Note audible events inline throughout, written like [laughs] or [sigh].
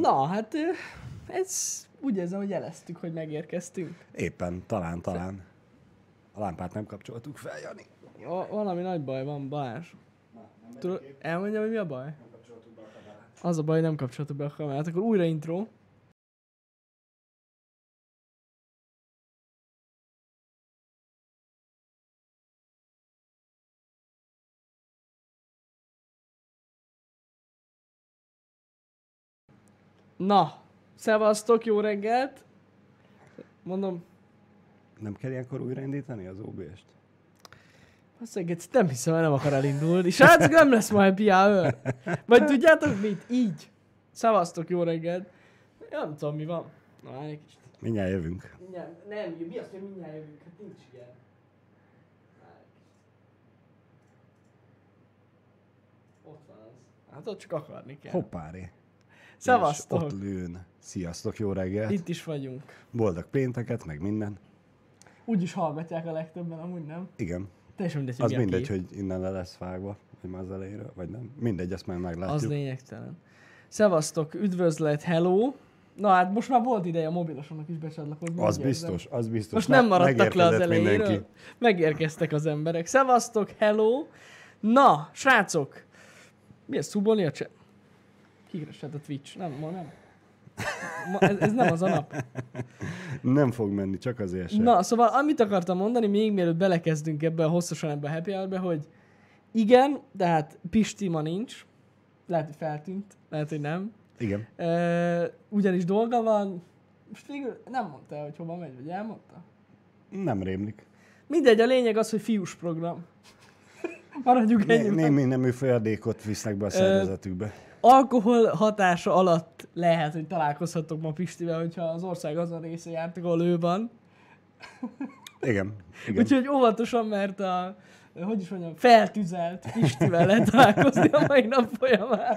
Na, hát ez úgy érzem, hogy jeleztük, hogy megérkeztünk. Éppen, talán, talán. A lámpát nem kapcsoltuk fel, Jani. Ja, valami nagy baj van, Balázs. Tudod, elmondjam, hogy mi a baj? Az a baj, nem kapcsoltuk be a kamerát. Akkor újra intro. Na, szevasztok, jó reggelt! Mondom, Nem kell ilyenkor újraindítani az OBS-t? Azt egész nem hiszem, nem akar elindulni. Srácok, nem lesz majd hour. Vagy tudjátok mit? Így. Szevasztok, jó reggelt. Nem tudom, mi van. Na, egy kicsit. Mindjárt jövünk. Mindjárt, nem, mi az, hogy mindjárt jövünk? Hát nincs ilyen. Ott van az. Hát ott csak akarni kell. Hoppáré. Szevasztok. Ott lőn. Sziasztok, jó reggelt. Itt is vagyunk. Boldog pénteket, meg minden. Úgy is hallgatják a legtöbben, amúgy nem. Igen. Teljesen mindegy, hogy Az mindegy, kép. hogy innen le lesz vágva, vagy már az elejéről, vagy nem. Mindegy, ezt majd meglátjuk. Az lényegtelen. Szevasztok, üdvözlet, hello. Na hát most már volt ideje a mobilosomnak is becsatlakozni. Az úgy érzem. biztos, az biztos. Most Na, nem maradtak le az elejéről. mindenki. Megérkeztek az emberek. Szevasztok, hello. Na, srácok. Mi ez, szubolni Kikresett a Twitch. Nem, ma nem. Ma, ez, ez nem az a nap. Nem fog menni, csak azért sem. Na, szóval amit akartam mondani, még mielőtt belekezdünk ebbe a hosszasan ebbe a happy hour hogy igen, de hát Pisti ma nincs. Lehet, hogy feltűnt, lehet, hogy nem. Igen. E, ugyanis dolga van, most végül nem mondta hogy hova megy, vagy elmondta? Nem rémlik. Mindegy, a lényeg az, hogy fiús program. [laughs] Maradjunk Né- ennyiben. némi nemű folyadékot visznek be a szervezetükbe. Alkohol hatása alatt lehet, hogy találkozhatok ma Pistivel, hogyha az ország azon része jártak, ahol ő van. Igen. Igen. Úgyhogy óvatosan, mert a, hogy is mondjam, feltüzelt Pistivel lehet találkozni a mai nap folyamán.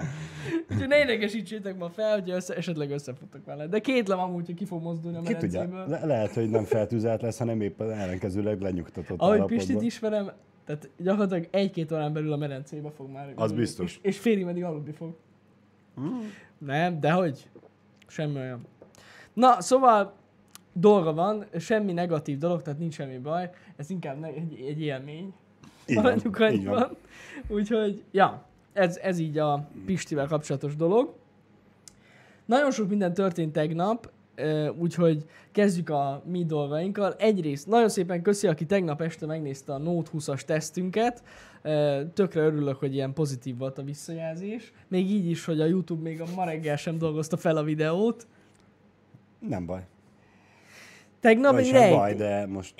Úgyhogy ne idegesítsétek ma fel, hogy össze, esetleg összefutok vele. De kétlem amúgy, hogy ki fog mozdulni a Ki tudja, le- lehet, hogy nem feltűzelt lesz, hanem éppen ellenkezőleg lenyugtatott Ahogy állapotban. Pistit ismerem, tehát gyakorlatilag egy-két órán belül a medencébe fog már. Az ülni, biztos. És, és félig meddig aludni fog. Mm. Nem, de hogy? Semmi olyan. Na, szóval dolga van, semmi negatív dolog, tehát nincs semmi baj. Ez inkább ne- egy, egy élmény. Maradjunk így van. annyiban. Úgyhogy, ja, ez, ez így a Pistivel kapcsolatos dolog. Nagyon sok minden történt tegnap, úgyhogy kezdjük a mi dolgainkkal. Egyrészt nagyon szépen köszi, aki tegnap este megnézte a Note 20-as tesztünket. Tökre örülök, hogy ilyen pozitív volt a visszajelzés. Még így is, hogy a YouTube még a ma reggel sem dolgozta fel a videót. Nem baj. Tegnap Vagy egy, sem rejt, baj, de most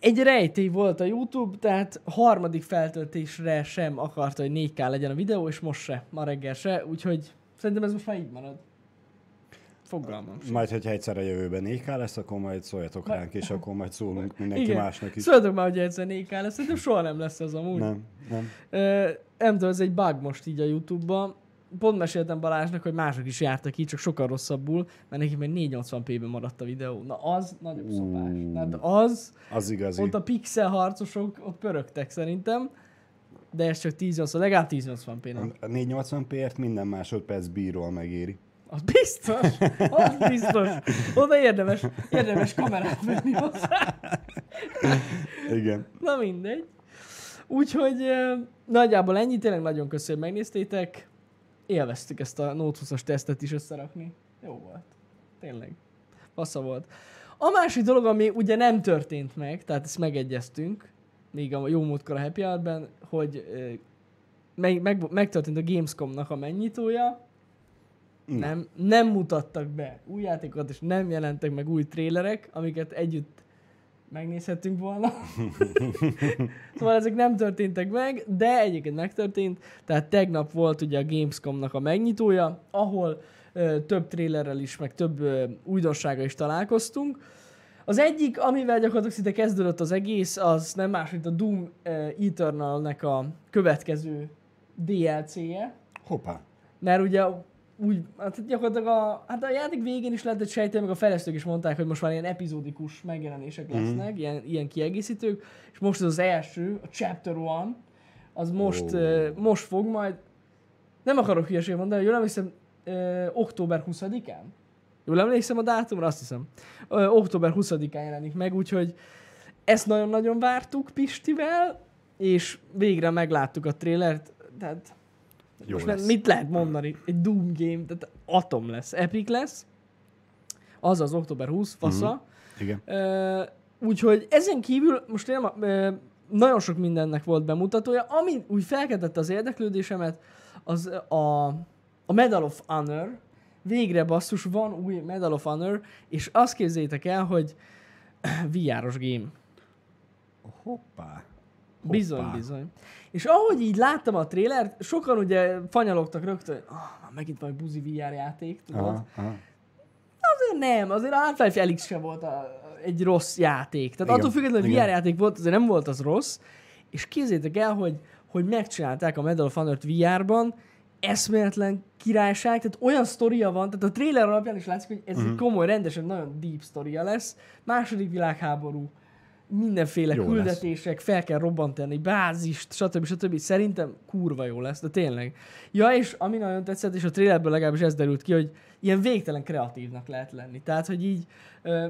egy rejtély volt a YouTube, tehát harmadik feltöltésre sem akarta, hogy 4K legyen a videó, és most se, ma reggel se, úgyhogy szerintem ez most már így marad. Fogalmam sincs. majd, hogyha egyszer a jövőben 4K lesz, akkor majd szóljatok ránk, és akkor majd szólunk [laughs] mindenki Igen. másnak is. Szóljatok már, hogy egyszer 4K lesz, szerintem soha nem lesz ez amúgy. Nem, nem. Ö, nem tudom, ez egy bug most így a YouTube-ban. Pont meséltem Balázsnak, hogy mások is jártak így, csak sokkal rosszabbul, mert neki meg 480p-ben maradt a videó. Na az nagyobb szopás. Ú. Tehát az, Az igazi. ott a pixel harcosok ott pörögtek szerintem, de ez csak 1080, legalább 1080p nem. A 480p-ért minden másodperc bíról megéri. Az biztos, az biztos. Oda érdemes, érdemes kamerát venni hozzá. Igen. Na mindegy. Úgyhogy nagyjából ennyi, tényleg nagyon köszönöm, hogy megnéztétek. Élveztük ezt a Note 20-as tesztet is összerakni. Jó volt. Tényleg. Passza volt. A másik dolog, ami ugye nem történt meg, tehát ezt megegyeztünk, még a jó múltkor a Happy Hour-ben, hogy meg, meg, megtörtént a Gamescom-nak a megnyitója, Nem, nem mutattak be új játékokat, és nem jelentek meg új trélerek, amiket együtt megnézhettünk volna. [laughs] szóval ezek nem történtek meg, de egyébként megtörtént. Tehát tegnap volt ugye a Gamescom-nak a megnyitója, ahol ö, több trélerrel is, meg több ö, újdonsággal is találkoztunk. Az egyik, amivel gyakorlatilag szinte kezdődött az egész, az nem más, mint a Doom Eternal-nek a következő DLC-je. Hoppá. Mert ugye úgy, hát gyakorlatilag a, hát a játék végén is lehetett sejteni, meg a fejlesztők is mondták, hogy most már ilyen epizódikus megjelenések Mhm. lesznek, mm. ilyen, ilyen kiegészítők, és most ez az első, a Chapter One, az most, Ó. uh, most fog majd, nem akarok hülyeséget mondani, jól emlékszem, ö, október 20-án. Jól emlékszem a dátumra? Azt hiszem. Ö, október 20-án jelenik meg, úgyhogy ezt nagyon-nagyon vártuk Pistivel, és végre megláttuk a trélert, tehát Jó most lesz. mit lehet mondani? Egy Doom game, tehát atom lesz, epic lesz. Az az október 20, fasza. Mhm. Igen. Ö, úgyhogy ezen kívül most nem, ö, nagyon sok mindennek volt bemutatója, ami úgy felkeltette az érdeklődésemet, az a, a Medal of Honor. Végre basszus, van új Medal of Honor, és azt képzeljétek el, hogy [clears throat] VR-os game. Hoppá. Bizony, Hoppá. bizony. És ahogy így láttam a trélert, sokan ugye fanyalogtak rögtön, hogy oh, megint valami buzi VR játék, tudod? Aha, aha. Azért nem, azért a Half-Life Alyx sem volt a, egy rossz játék. Tehát Igen, attól függetlenül, hogy igen. VR játék volt, azért nem volt az rossz. És képzétek el, hogy, hogy megcsinálták a Medal of Honor-t VR-ban, eszméletlen királyság, tehát olyan sztoria van, tehát a trailer alapján is látszik, hogy ez Mhm. egy komoly, rendesen nagyon deep sztoria lesz. Második világháború, mindenféle Jó küldetések, fel kell robbantani, bázist, stb. stb. Szerintem kurva jó lesz, de tényleg. Ja, és ami nagyon tetszett, és a trailerből legalábbis ez derült ki, hogy ilyen végtelen kreatívnak lehet lenni. Tehát, hogy így,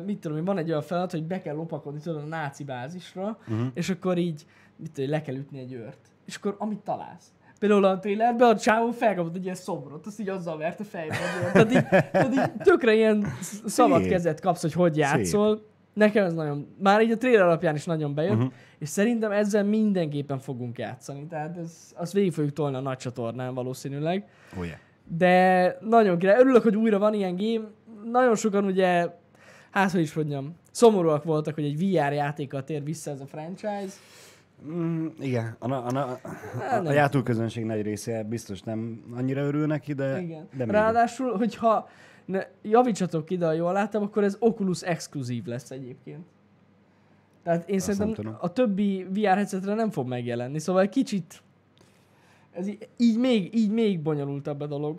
mit tudom van egy olyan feladat, hogy be kell lopakodni tudod, a náci bázisra, uh-huh. és akkor így, mit tudom, le kell ütni egy őrt. És akkor amit találsz. Például a trailerben a csávó felkapott egy ilyen szobrot, azt így azzal verte fejbe. az őrt. Tehát így, tehát így tökre ilyen sz- szabad Szép. kezet kapsz, hogy hogy játszol. Nekem ez nagyon, már így a trailer alapján is nagyon bejött, uh-huh. és szerintem ezzel mindenképpen fogunk játszani. Tehát ez, azt végig fogjuk tolni a nagy csatornán valószínűleg. Oh, yeah. De nagyon király. Örülök, hogy újra van ilyen game. Nagyon sokan ugye, hát hogy is mondjam, szomorúak voltak, hogy egy VR játékkal tér vissza ez a franchise. Mm, igen, a, a, a, a, Hát a nem. játóközönség nagy része biztos nem annyira örül neki, de, Igen. de Ráadásul, hogyha ne, javítsatok ki, de ha jól láttam, akkor ez Oculus exkluzív lesz egyébként. Tehát én Azt szerintem a többi VR headsetre nem fog megjelenni, szóval egy kicsit ez így, így, még, így még bonyolultabb a dolog.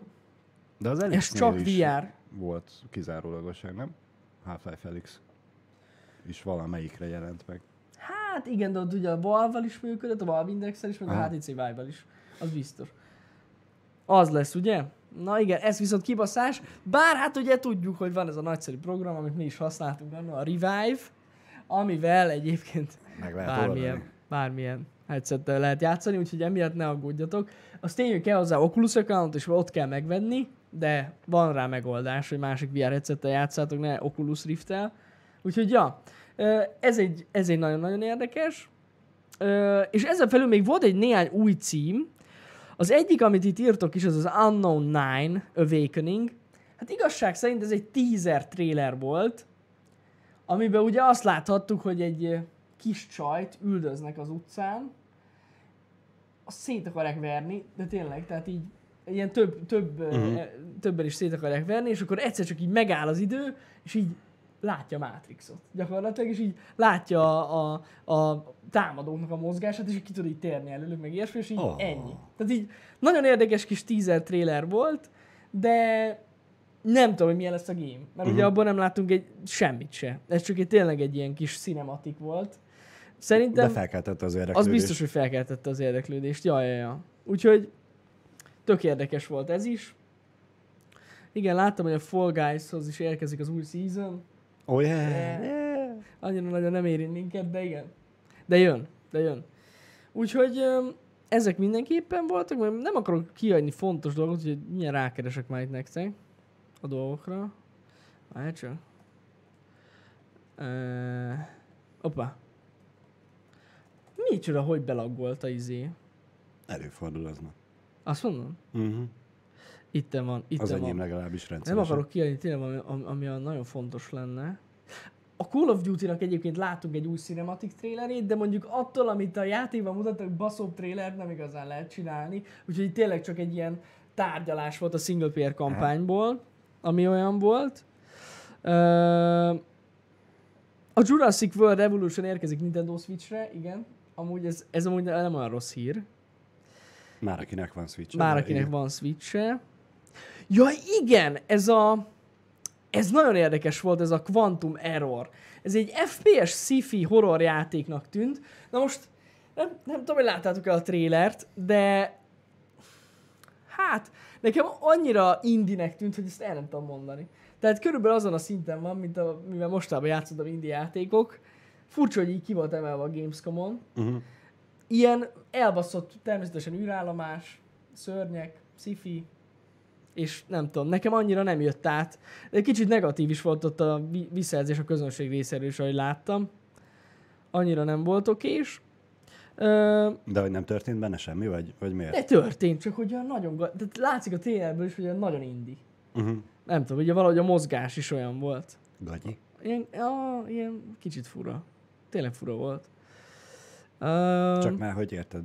de az Ez csak VR. volt kizárólagosan, nem? Half-Life Elix is valamelyikre jelent meg. Hát igen, de ott ugye a Valve-val is működött, a Valve index is, meg a. HTC Vive-val is. Az biztos. Az lesz, ugye? Na igen, ez viszont kibaszás. Bár hát ugye tudjuk, hogy van ez a nagyszerű program, amit mi is használtunk annól, a Revive, amivel egyébként Meg lehet bármilyen, oldani. bármilyen headsettel lehet játszani, úgyhogy emiatt ne aggódjatok. Azt tényleg kell hozzá Oculus account, és ott kell megvenni, de van rá megoldás, hogy másik VR headsettel játszátok, ne Oculus Rift-tel. Úgyhogy ja, ez egy, ez egy nagyon-nagyon érdekes. És ezen felül még volt egy néhány új cím. Az egyik, amit itt írtok is, az az Unknown Nine Awakening. Hát igazság szerint ez egy teaser trailer volt, amiben ugye azt láthattuk, hogy egy kis csajt üldöznek az utcán, azt szét akarják verni, de tényleg, tehát így ilyen több, több, uh-huh. többen is szét akarják verni, és akkor egyszer csak így megáll az idő, és így látja a Matrixot gyakorlatilag, és így látja a, a, a támadóknak a mozgását, és ki tud így térni előlük, meg ilyesmi, és így Oh. ennyi. Tehát így nagyon érdekes kis teaser trailer volt, de nem tudom, hogy milyen lesz a game. Mert uh-huh. ugye abban nem láttunk egy semmit se. Ez csak egy tényleg egy ilyen kis cinematik volt. Szerintem De felkeltette az az érdeklődést. biztos, hogy felkeltette az érdeklődést. Ja, ja, ja. Úgyhogy tök érdekes volt ez is. Igen, láttam, hogy a Fall Guys-hoz is érkezik az új season. Oh yeah. Yeah. yeah. Annyira nagyon nem érint minket, de igen. De jön, de jön. Úgyhogy ezek mindenképpen voltak, mert nem akarok kiadni fontos dolgot, úgyhogy milyen rákeresek már itt nektek a dolgokra. Várj csak. Uh, opa. Micsoda, hogy belaggolt a izé? Előfordul az ma. Azt mondom? Uh-huh. Itten van, itten Az van. enyém legalábbis Nem rendszeresen. akarok kiadni tényleg ami, ami a nagyon fontos lenne. A Call of Duty-nak egyébként láttunk egy új cinematic trailerét, de mondjuk attól, amit a játékban mutattak, baszóbb trailer nem igazán lehet csinálni. Úgyhogy tényleg csak egy ilyen tárgyalás volt a single player kampányból, ami olyan volt. A Jurassic World Revolution érkezik Nintendo Switchre, igen. Amúgy ez, ez amúgy nem olyan rossz hír. Már akinek van switch Már akinek van Switch-e. Ja igen, ez a... Ez nagyon érdekes volt, ez a Quantum Error. Ez egy FPS sci-fi horror játéknak tűnt. Na most, nem, nem tudom, hogy láttátok el a trélert, de hát nekem annyira indinek tűnt, hogy ezt el nem tudom mondani. Tehát körülbelül azon a szinten van, mint a, mivel mostában játszottam indie játékok. Furcsa, hogy így ki volt emelve a Gamescom-on. Uh-huh. Ilyen elbaszott természetesen űrállomás, szörnyek, sci és nem tudom, nekem annyira nem jött át. De kicsit negatív is volt ott a vi- visszajelzés a közönség részéről is, ahogy láttam. Annyira nem volt okés. Ö, De hogy nem történt benne semmi, vagy, vagy miért? de történt, csak hogy olyan nagyon... Tehát látszik a trailerből is, hogy olyan nagyon indi. Uh-huh. Nem tudom, ugye valahogy a mozgás is olyan volt. Gagyi. Ilyen, ja, ilyen kicsit fura. Tényleg fura volt. Uh, Csak már, hogy érted,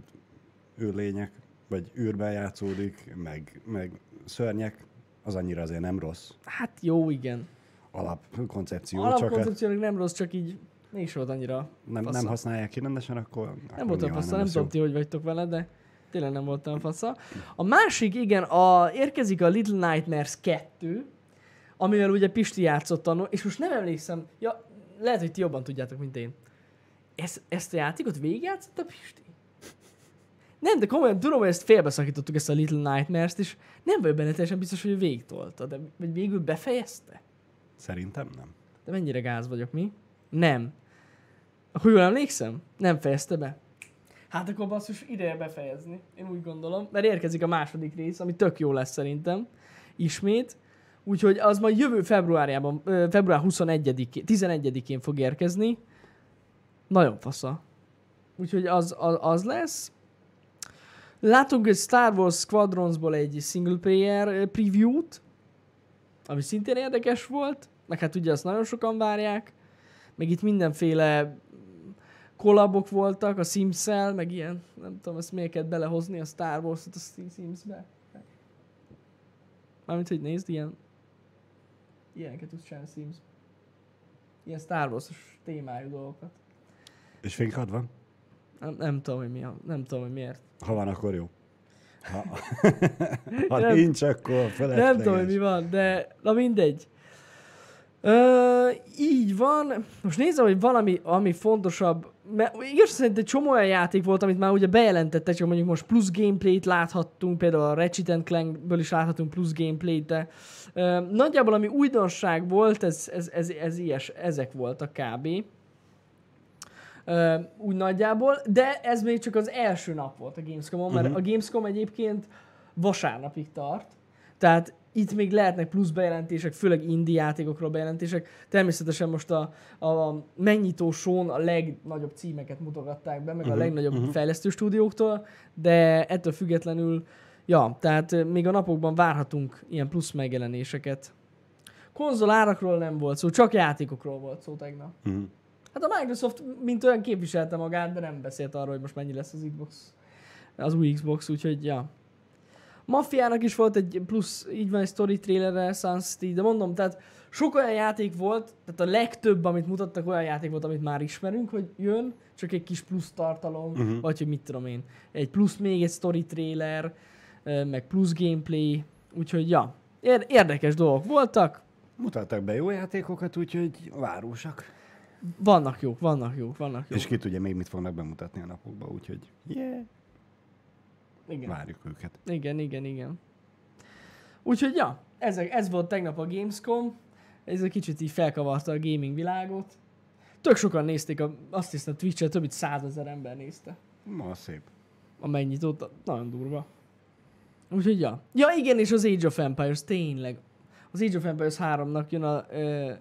űrlények, vagy űrben játszódik, meg, meg szörnyek, az annyira azért nem rossz Hát jó, igen. alapkoncepció, csak ezt Alapkoncepciónak nem rossz, csak így mégis volt annyira nem, nem fasza. használják ki rendesen, akkor Nem akkor voltam fasza, nem lesz tudom ti, hogy vagytok vele, de tényleg nem voltam fasza. A másik, igen, a, érkezik a Little Nightmares 2, amivel ugye Pisti játszott annó, és most nem emlékszem, ja, lehet, hogy ti jobban tudjátok, mint én. Ezt, ezt a játékot végigjátszott Pisti? Nem, de komolyan tudom, hogy ezt félbeszakítottuk, ezt a Little Nightmares-t, és nem vagyok benne teljesen biztos, hogy végtolta, de vagy végül befejezte? Szerintem nem. De mennyire gáz vagyok, mi? Nem. Akkor jól emlékszem? Nem fejezte be. Hát akkor basszus ideje befejezni, én úgy gondolom, mert érkezik a második rész, ami tök jó lesz szerintem, ismét. Úgyhogy az majd jövő februárjában, február 21 11-én fog érkezni. Nagyon fasza. Úgyhogy az, az, az lesz. Látunk egy Star Wars Squadronsból egy single player ö, preview-t, ami szintén érdekes volt, meg hát ugye azt nagyon sokan várják, meg itt mindenféle kollabok voltak a sims meg ilyen, nem tudom, ezt miért kellett belehozni a Star Wars-ot a Sims-be. Mármint, hogy nézd, ilyen ilyeneket tudsz csinálni Sims. Ilyen Star Wars-os témájú dolgokat. És fénykard van? Nem, nem tudom, hogy mi a, nem tudom, hogy miért. Ha van, akkor jó. Ha, [laughs] ha Nem- nincs, akkor felesleges. Nem tudom, hogy mi van, de na mindegy. Ö, így van. Most nézem, hogy valami, ami fontosabb. Mert igaz szerint egy csomó olyan játék volt, amit már ugye bejelentettek, csak mondjuk most plusz gameplayt láthattunk, például a Ratchet Clankből is láthatunk plusz gameplayt, de ö, nagyjából ami újdonság volt, ez, ez, ez, ez ilyes, ezek voltak kb. Úgy nagyjából, de ez még csak az első nap volt a Gamescom-on, mert Mhm. a Gamescom egyébként vasárnapig tart, tehát itt még lehetnek plusz bejelentések, főleg indie játékokról bejelentések. Természetesen most a, a megnyitó show a legnagyobb címeket mutogatták be, meg a Mhm, legnagyobb mhm. fejlesztő stúdióktól, de ettől függetlenül, ja, tehát még a napokban várhatunk ilyen plusz megjelenéseket. Konzol árakról nem volt szó, csak játékokról volt szó tegnap. Mhm. Hát a Microsoft mint olyan képviselte magát, de nem beszélt arról, hogy most mennyi lesz az Xbox, az új Xbox, úgyhogy ja. Mafiának is volt egy plusz, így van egy story trailerre, Sun City, de mondom, tehát sok olyan játék volt, tehát a legtöbb, amit mutattak, olyan játék volt, amit már ismerünk, hogy jön, csak egy kis plusz tartalom, uh-huh. vagy hogy mit tudom én, egy plusz még egy story trailer, meg plusz gameplay, úgyhogy ja, ér- érdekes dolgok voltak, Mutattak be jó játékokat, úgyhogy várósak. Vannak jók, vannak jók, vannak jók. És ki tudja még mit fognak bemutatni a napokban, úgyhogy yeah, Igen. várjuk őket. Igen, igen, igen. Úgyhogy ja, ez, ez volt tegnap a Gamescom. Ez egy kicsit így felkavarta a gaming világot. Tök sokan nézték, a, azt hiszem Twitch-et több mint százezer ember nézte. Ma szép. A megnyitót, nagyon durva. Úgyhogy ja. Ja igen, és az Age of Empires, tényleg. Az Age of Empires 3-nak jön a uh,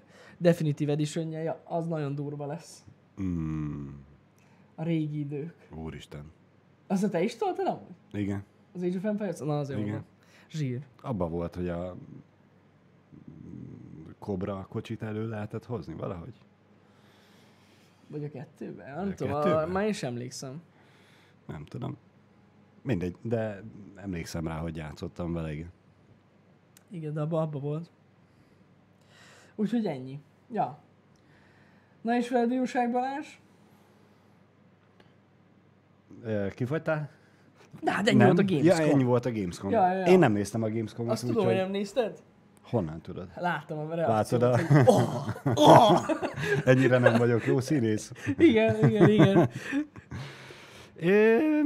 Definitive edition az nagyon durva lesz. Mm, A régi idők. úristen. Azt te is toltad amúgy? Igen. Az Age of Empires? Na, az jó. Igen. van. Zsír. Abba volt, hogy a Cobra kocsit elő lehetett hozni valahogy. Vagy a kettőben? Nem A tudom, a, kettőben? már én sem emlékszem. Nem tudom. Mindegy, de emlékszem rá, hogy játszottam vele, igen. Igen, de abba, abba volt. Úgyhogy ennyi. Ja. Na és veled jóság Balázs? Ö, Kifogytál? De hát ennyi volt a Gamescom. Ja, ennyi volt a Gamescom. Ja, ja. Én nem néztem a Gamescom-ot, Azt tudom, úgyhogy hogy nem nézted? honnan tudod? Láttam a Látod reakciót. a... hogy Oh, oh! [laughs] Ennyire nem vagyok jó színész. Igen, igen, igen. Én...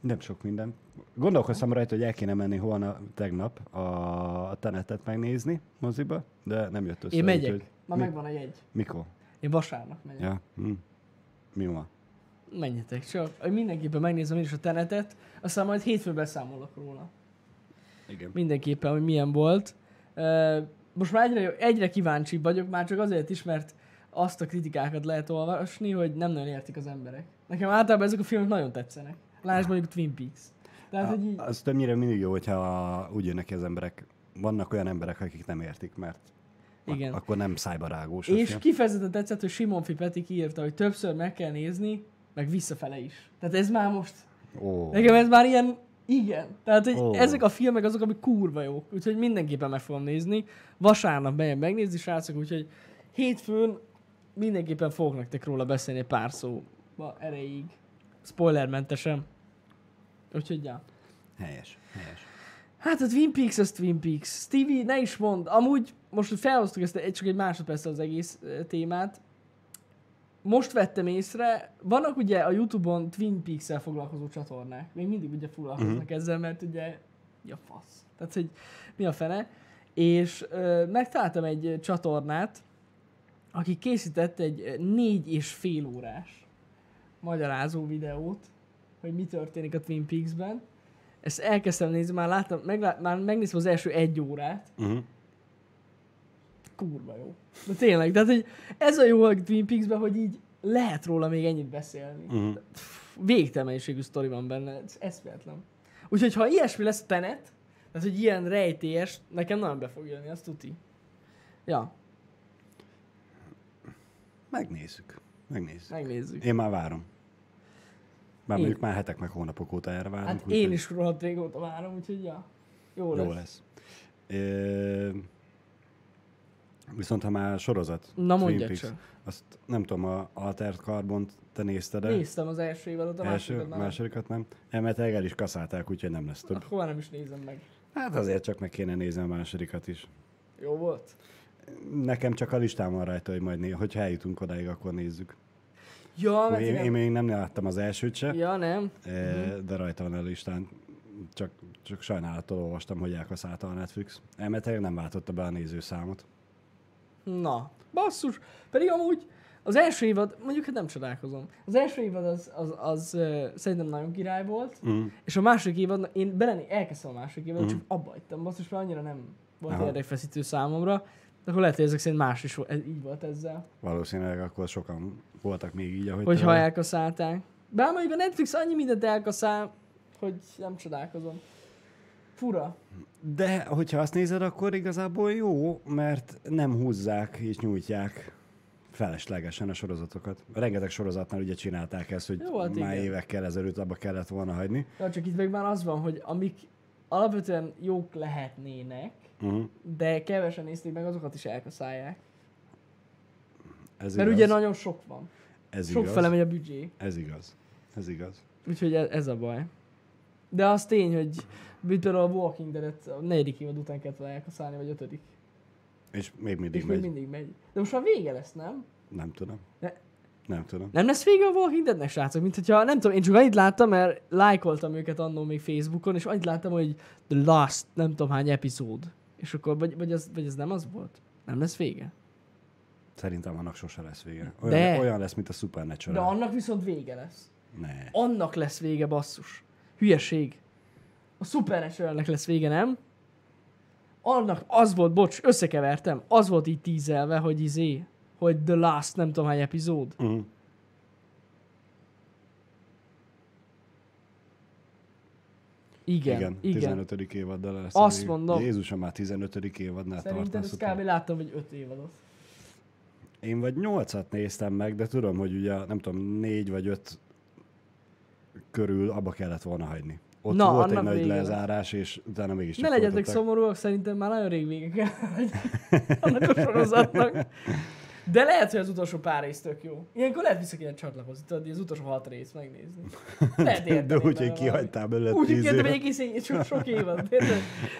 Nem sok minden. Gondolkoztam rajta, hogy el kéne menni holna, tegnap a tenetet megnézni moziba, de nem jött össze. Én megyek. úgyhogy- Már Mi- megvan a jegy. Mikor? Én vasárnap megyek. Ja. Hm. Mi van? Menjetek csak. Mindenképpen megnézem én is a tenetet, aztán majd hétfőn beszámolok róla. Igen. Mindenképpen, hogy milyen volt. Most már egyre, egyre kíváncsi vagyok, már csak azért is, mert azt a kritikákat lehet olvasni, hogy nem nagyon értik az emberek. Nekem általában ezek a filmek nagyon tetszenek. Lásd mondjuk Twin Peaks. Tehát, hogy így, Az többnyire mindig jó, hogyha úgy jönnek az emberek. Vannak olyan emberek, akik nem értik, mert Igen. akkor nem szájbarágós. És film. kifejezetten tetszett, hogy Simon Peti kiírta, hogy többször meg kell nézni, meg visszafele is. Tehát ez már most, Ó, nekem ez már ilyen, igen. Tehát, hogy Ó. ezek a filmek azok, amik kurva jók. Úgyhogy mindenképpen meg fogom nézni. Vasárnap megyek megnézni, srácok, úgyhogy hétfőn mindenképpen fogok nektek róla beszélni pár szóba erejéig. Spoilermentesen. Úgyhogy, ja. helyes, helyes. Hát a Twin Peaks az Twin Peaks. Stevie, ne is mond. Amúgy most, hogy felhoztuk ezt egy, csak egy másodperc az egész témát, most vettem észre, vannak ugye a Youtube-on Twin Peaks-el foglalkozó csatornák. Még mindig ugye foglalkoznak uh-huh. ezzel, mert ugye mi a fasz. Tehát, hogy mi a fene. És ö, megtaláltam egy csatornát, aki készített egy négy és fél órás magyarázó videót, hogy mi történik a Twin Peaks-ben. Ezt elkezdtem nézni, már láttam, meglá, már megnéztem az első egy órát, Uh-huh. kurva jó. De tényleg, tehát hogy ez a jó a Twin Peaks-ben, hogy így lehet róla még ennyit beszélni. Uh-huh. Pff, Végtelen mennyiségű sztori van benne, ez eszméletlen. Úgyhogy ha ilyesmi lesz a Tenet, tehát hogy ilyen rejtélyes, nekem nagyon be fog jönni, azt tuti. Ja, Megnézzük. Megnézzük. megnézzük. Én már várom. Már Én- mondjuk már hetek meg hónapok óta erre várunk. Hát én is rohadt régóta várom, úgyhogy ja. Jó lesz. Jó lesz. Ö, viszont ha már sorozat, Na mondja Peaks, csak. azt nem tudom, a Altered Carbont te nézted de Néztem az első évadot, a első, másodikat már. másodikat nem. Emet el is kaszálták, úgyhogy nem lesz több. Akkor nem is nézem meg. Hát azért csak meg kéne nézni a másodikat is. Jó volt? Nekem csak a listám van rajta, hogy majd né, hogyha eljutunk odáig, akkor nézzük. Ja, mert Én, igen. én még nem láttam az elsőt se, Ja, nem. eh, de rajta van a listán. Csak, csak sajnálattal olvastam, hogy elkaszálta a Netflix. Elméletileg nem váltotta be a nézőszámot. Na, basszus. Pedig amúgy az első évad, mondjuk hát nem csodálkozom. Az első évad az, az, az uh, szerintem nagyon király volt, Mm. és a második évad, én belené, elkezdtem a második évadot, Mhm. csak abba hagytam, basszus, mert annyira nem volt érdekfeszítő számomra. De akkor lehet, hogy ezek szerint más is ez így volt ezzel. Valószínűleg akkor sokan voltak még így, ahogy Hogyha te- elkaszálták. Bár mondjuk a Netflix annyi mindent elkaszál, hogy nem csodálkozom. Fura. De hogyha azt nézed, akkor igazából jó, mert nem húzzák és nyújtják feleslegesen a sorozatokat. Rengeteg sorozatnál ugye csinálták ezt, hogy Jó, hát már igen. évekkel ezelőtt abba kellett volna hagyni. Ja, csak itt meg már az van, hogy amik alapvetően jók lehetnének, Uh-huh. de kevesen nézték meg, azokat is elkaszálják. Ez Mert igaz. ugye nagyon sok van. ez Sok igaz. fele megy a büdzsé. Ez igaz. Ez igaz. Úgyhogy ez, ez a baj. De az tény, hogy például a Walking Dead-et a negyedik évad után kellett volna elkaszálni, vagy ötödik. És még mindig És megy. még mindig megy. De most már vége lesz, nem? Nem tudom. Ne- Nem tudom. Nem lesz vége a Walking Deadnek, srácok? Mint hogyha, nem tudom, én csak annyit láttam, mert lájkoltam őket annó még Facebookon, és annyit láttam, hogy the last, nem tudom hány epizód. És akkor, vagy, vagy, az, vagy ez nem az volt? Nem lesz vége? Szerintem annak sose lesz vége. De- Olyan, olyan lesz, mint a De Supernatural. annak viszont vége lesz. Ne. Annak lesz vége, basszus. Hülyeség. A Supernaturalnek lesz vége, nem? Annak az volt, bocs, összekevertem, az volt így tízelve, hogy izé, hogy The Last nem tudom hány epizód. Uh-huh. Igen, Igen, igen. igen. 15. évaddal lesz. Azt vége. mondom. Jézusom, már 15. évadnál Szerintem ezt kb. láttam, hogy öt évadot. Én vagy nyolcat néztem meg, de tudom, hogy ugye nem tudom, négy vagy öt körül abba kellett volna hagyni. Ott Na, volt egy nagy vége lezárás, és utána mégis Ne legyetek szomorúak, szerintem már nagyon rég vége kell, annak a sorozatnak. [laughs] De lehet, hogy az utolsó pár rész tök jó. Ilyenkor lehet vissza kéne csatlakozni, tudod, az utolsó hat részt megnézni. Lehet [laughs] érteni. De úgy, hogy kihagytál belőle. Úgy, hogy egy évet, egész sok, sok évad. [laughs] az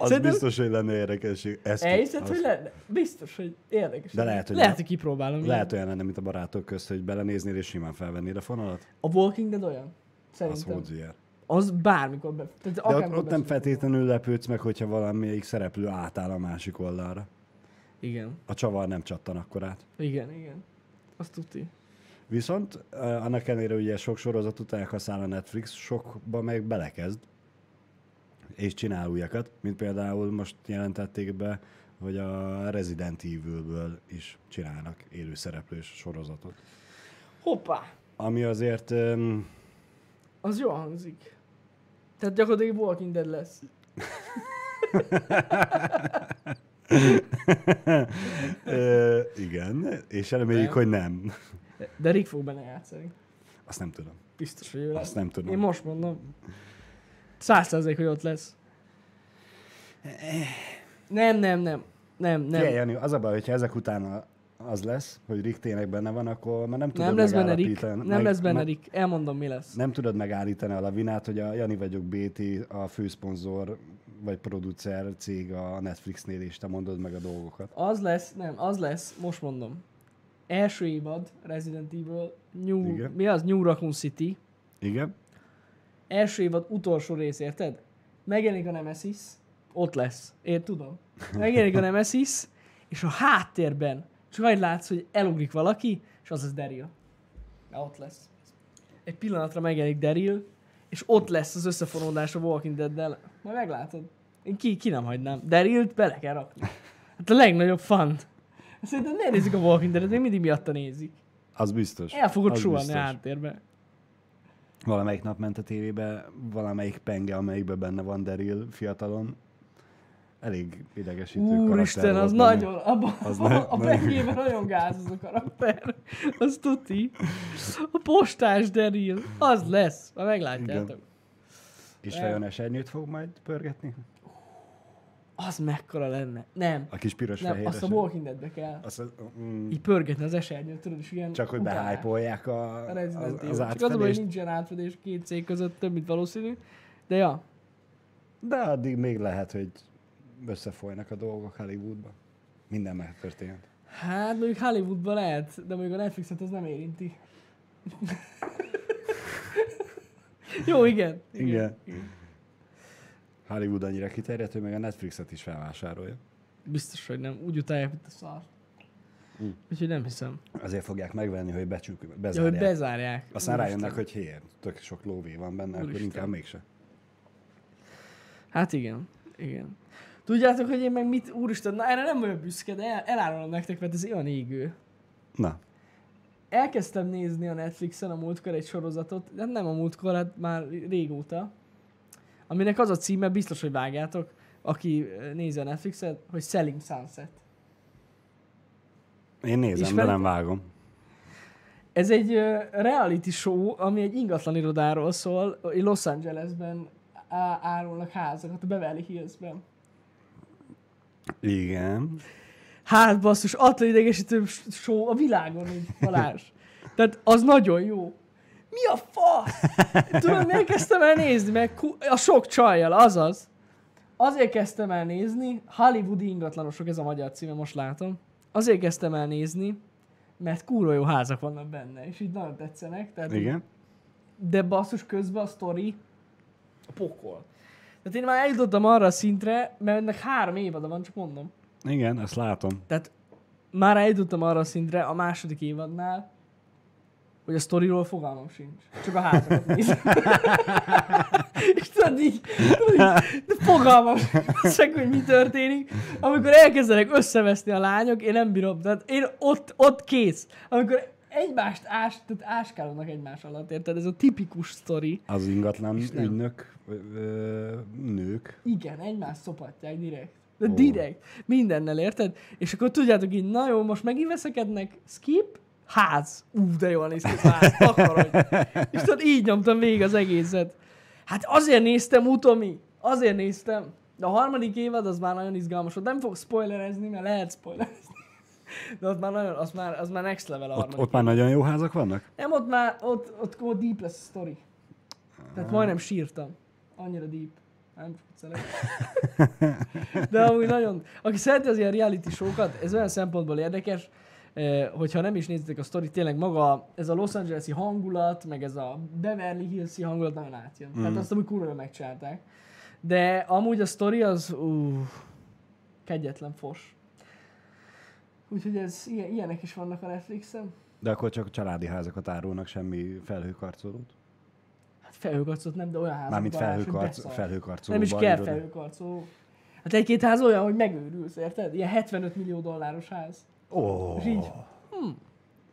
Szerintem- biztos, hogy lenne érdekesség. Ez ki- Elhiszed, az- hogy lenne? Biztos, hogy érdekes. De lehet, hogy lehet, hogy kipróbálom. Lehet Lehet, olyan lenne, mint a barátok közt, hogy belenéznél és simán felvennéd a fonalat. a Walking Dead olyan? Az Szerintem. hódzier. az bármikor be... Tehát De ott, ott nem feltétlenül lepődsz meg, hogyha valamelyik szereplő átáll a másik oldalra. Igen, A csavar nem csattan akkor át. igen, igen. Azt tuti. Viszont eh, annak ellenére ugye sok sorozat után elhasznál a Netflix, sokba meg belekezd, és csinál újakat, mint például most jelentették be, hogy a Resident Evil-ből is csinálnak élőszereplős sorozatot. Hoppá! Ami azért um, Az jól hangzik. Tehát gyakorlatilag Walking Dead lesz. [laughs] ö, igen, és reméljük, hogy nem. De Rick fog benne játszani. Azt nem tudom. Biztos, hogy ő lesz. Azt nem tudom. Én most mondom. Száz százalék, hogy ott lesz. Nem, nem, nem. Nem, nem. Figyelj, Jani, az a baj, hogyha ezek után a- az lesz, hogy Rick tényleg benne van, akkor már nem tudod Nem lesz benne Rick. Nem meg- lesz benne Rick. Elmondom, mi lesz. Nem tudod megállítani a lavinát, hogy a Jani vagyok BT, a főszponzor vagy producer cég a Netflixnél, és te mondod meg a dolgokat. Az lesz, nem, az lesz, most mondom. Első évad, Resident Evil, New, Igen. mi az? New Raccoon City. Igen? Első évad utolsó rész, érted? Megjelenik a Nemesis, ott lesz. Én tudom. Megjelenik a [laughs] Nemesis, és a háttérben csak majd látsz, hogy elugrik valaki, és az az Daryl. Ja, ott lesz. Egy pillanatra megjelenik Daryl, és ott lesz az összefonódás a Walking Dead-del. Majd meglátod. Én ki, ki nem hagynám. Daryl-t bele kell rakni. Hát a legnagyobb fun. Szerintem ne nézik a Walking Dead-et, még mindig miatta nézik. Az biztos. El fogod suhanni a háttérbe. Valamelyik nap ment a tévébe, valamelyik penge, amelyikben benne van Daryl fiatalon. Elég idegesítő Úristen, karakter az benne. nagyon, abba, Az az na- a pengében nagyon gáz az a karakter. Az tuti. A postás Daryl, az lesz. Ha meglátjátok. És Nem. vajon esernyőt fog majd pörgetni? Az mekkora lenne. Nem. A kis piros Nem, fehér azt a? Walking Deadbe kell. Azt, az- mm, Így pörgetni az esernyőt, tudod, és ilyen csak hogy behájpolják a, A az, Evil. az Csak az a hogy átfedést. nincsen átfedés két cég között, több, mint valószínű. De ja, De addig még lehet, hogy összefolynak a dolgok Hollywoodban. Minden megtörtént. hát mondjuk Hollywoodban lehet, de mondjuk a Netflixet az nem érinti. Jó, igen. Igen. Hollywood annyira kiterjedt, hogy meg a Netflixet is felvásárolja. Biztos, hogy nem. Úgy utálják, mint a szar. Hm. Úgyhogy nem hiszem. Azért fogják megvenni, hogy becsük, Ja, hogy bezárják. bezárják. Aztán Úristen. rájönnek, hogy hé, tök sok lóvé van benne, akkor Úristen. inkább mégse. Hát igen, igen. Tudjátok, hogy én meg mit, úristen, na erre nem vagyok büszke, de el, elárulom nektek, mert ez olyan égő. Na, Elkezdtem nézni a Netflixen a múltkor egy sorozatot, de nem a múltkor, hát már régóta, aminek az a címe, biztos, hogy vágjátok, aki eh, nézi a Netflixet, hogy Selling Sunset. én nézem, Ismeritek? de nem vágom. Ez egy ö, reality show, ami egy ingatlan irodáról szól, Los Angelesben á- árulnak házakat, a Beverly Hillsben. Igen. Hát basszus, attól idegesítő show a világon, így Balázs. [laughs] Tehát az nagyon jó. Mi a fasz? Tudod, miért kezdtem el nézni? Meg ku- a sok csajjal, azaz. Azért kezdtem el nézni, Hollywoodi ingatlanosok, ez a magyar címe, most látom. Azért kezdtem el nézni, mert kurva jó házak vannak benne, és így nagyon tetszenek. Tehát így- Igen. de basszus közben a sztori a pokol. Tehát én már eljutottam arra a szintre, mert ennek három évada van, csak mondom. Igen, azt látom. Tehát már eljutottam arra a szintre a második évadnál, hogy a sztoriról fogalmam sincs. Csak a házakat nézem. [laughs] És tudod így, tudod így de fogalmam sincs, hogy mi történik. Amikor elkezdenek összeveszni a lányok, én nem bírom. Tehát én ott, ott kész. Amikor egymást ás, tehát áskálnak egymás alatt, érted? Ez a tipikus sztori. Az ingatlan ügynök ö, nők. Igen, egymást szopatják direkt. De Ó. direkt. Mindennel, érted? És akkor tudjátok így, na jó, most megint veszekednek, skip, ház. Ú, de jól néz ki a ház, takarodj. [laughs] És tudod, így nyomtam végig az egészet. Hát azért néztem, utomi. Azért néztem. De a harmadik évad az már nagyon izgalmas volt. Nem fog spoilerezni, mert lehet spoilerezni. De ott már nagyon, az már, az már next level a Ott, harmadik ott már nagyon jó házak vannak? nem, ott már, ott, ott, ott deep lesz a sztori. Tehát majdnem sírtam. Annyira deep. Nem viccelek. [laughs] De amúgy nagyon... Aki szereti az ilyen reality show-kat, ez olyan szempontból érdekes, Eh, hogyha nem is nézitek a sztorit, tényleg maga ez a Los Angeles-i hangulat, meg ez a Beverly Hills-i hangulat nagyon átjön. Mm. Tehát azt amúgy kurva megcsinálták. De amúgy a sztori az, ú, kegyetlen fos. Úgyhogy ez, ilyen, ilyenek is vannak a Netflixen. De akkor csak családi házakat árulnak, semmi felhőkarcolót. Hát felhőkarcolót nem, de olyan házak. Mármint hogy felhőkarc, beszar. felhőkarcoló. Nem is kell felhőkarcoló. Hát egy-két ház olyan, hogy megőrülsz, érted? Ilyen 75 millió dolláros ház. Ó, És így,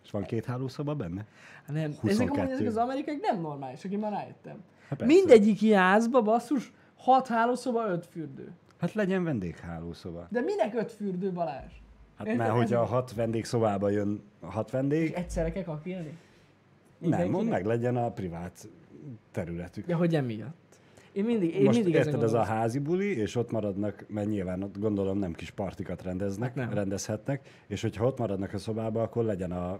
és van két hálószoba benne? Hát nem, 22. ezek amúgy ezek az amerikai nem normálisak, én már rájöttem. Hát. Mindegyik ilyen házba, basszus, 6 hálószoba, 5 fürdő. Hát legyen vendéghálószoba. De minek 5 fürdő, Balázs? Hát Érted? mert hogyha Ez- hat vendégszobába jön hat És vendég, egyszerre kell kakilni? nem, Mindenkinek? mond meg legyen a privát területük. Ja, hogy emiatt. Én mindig, én Most mindig érted, ez a házi buli, és ott maradnak, mert nyilván ott gondolom nem kis partikat rendeznek, Hát nem. rendezhetnek, és hogyha ott maradnak a szobába, akkor legyen a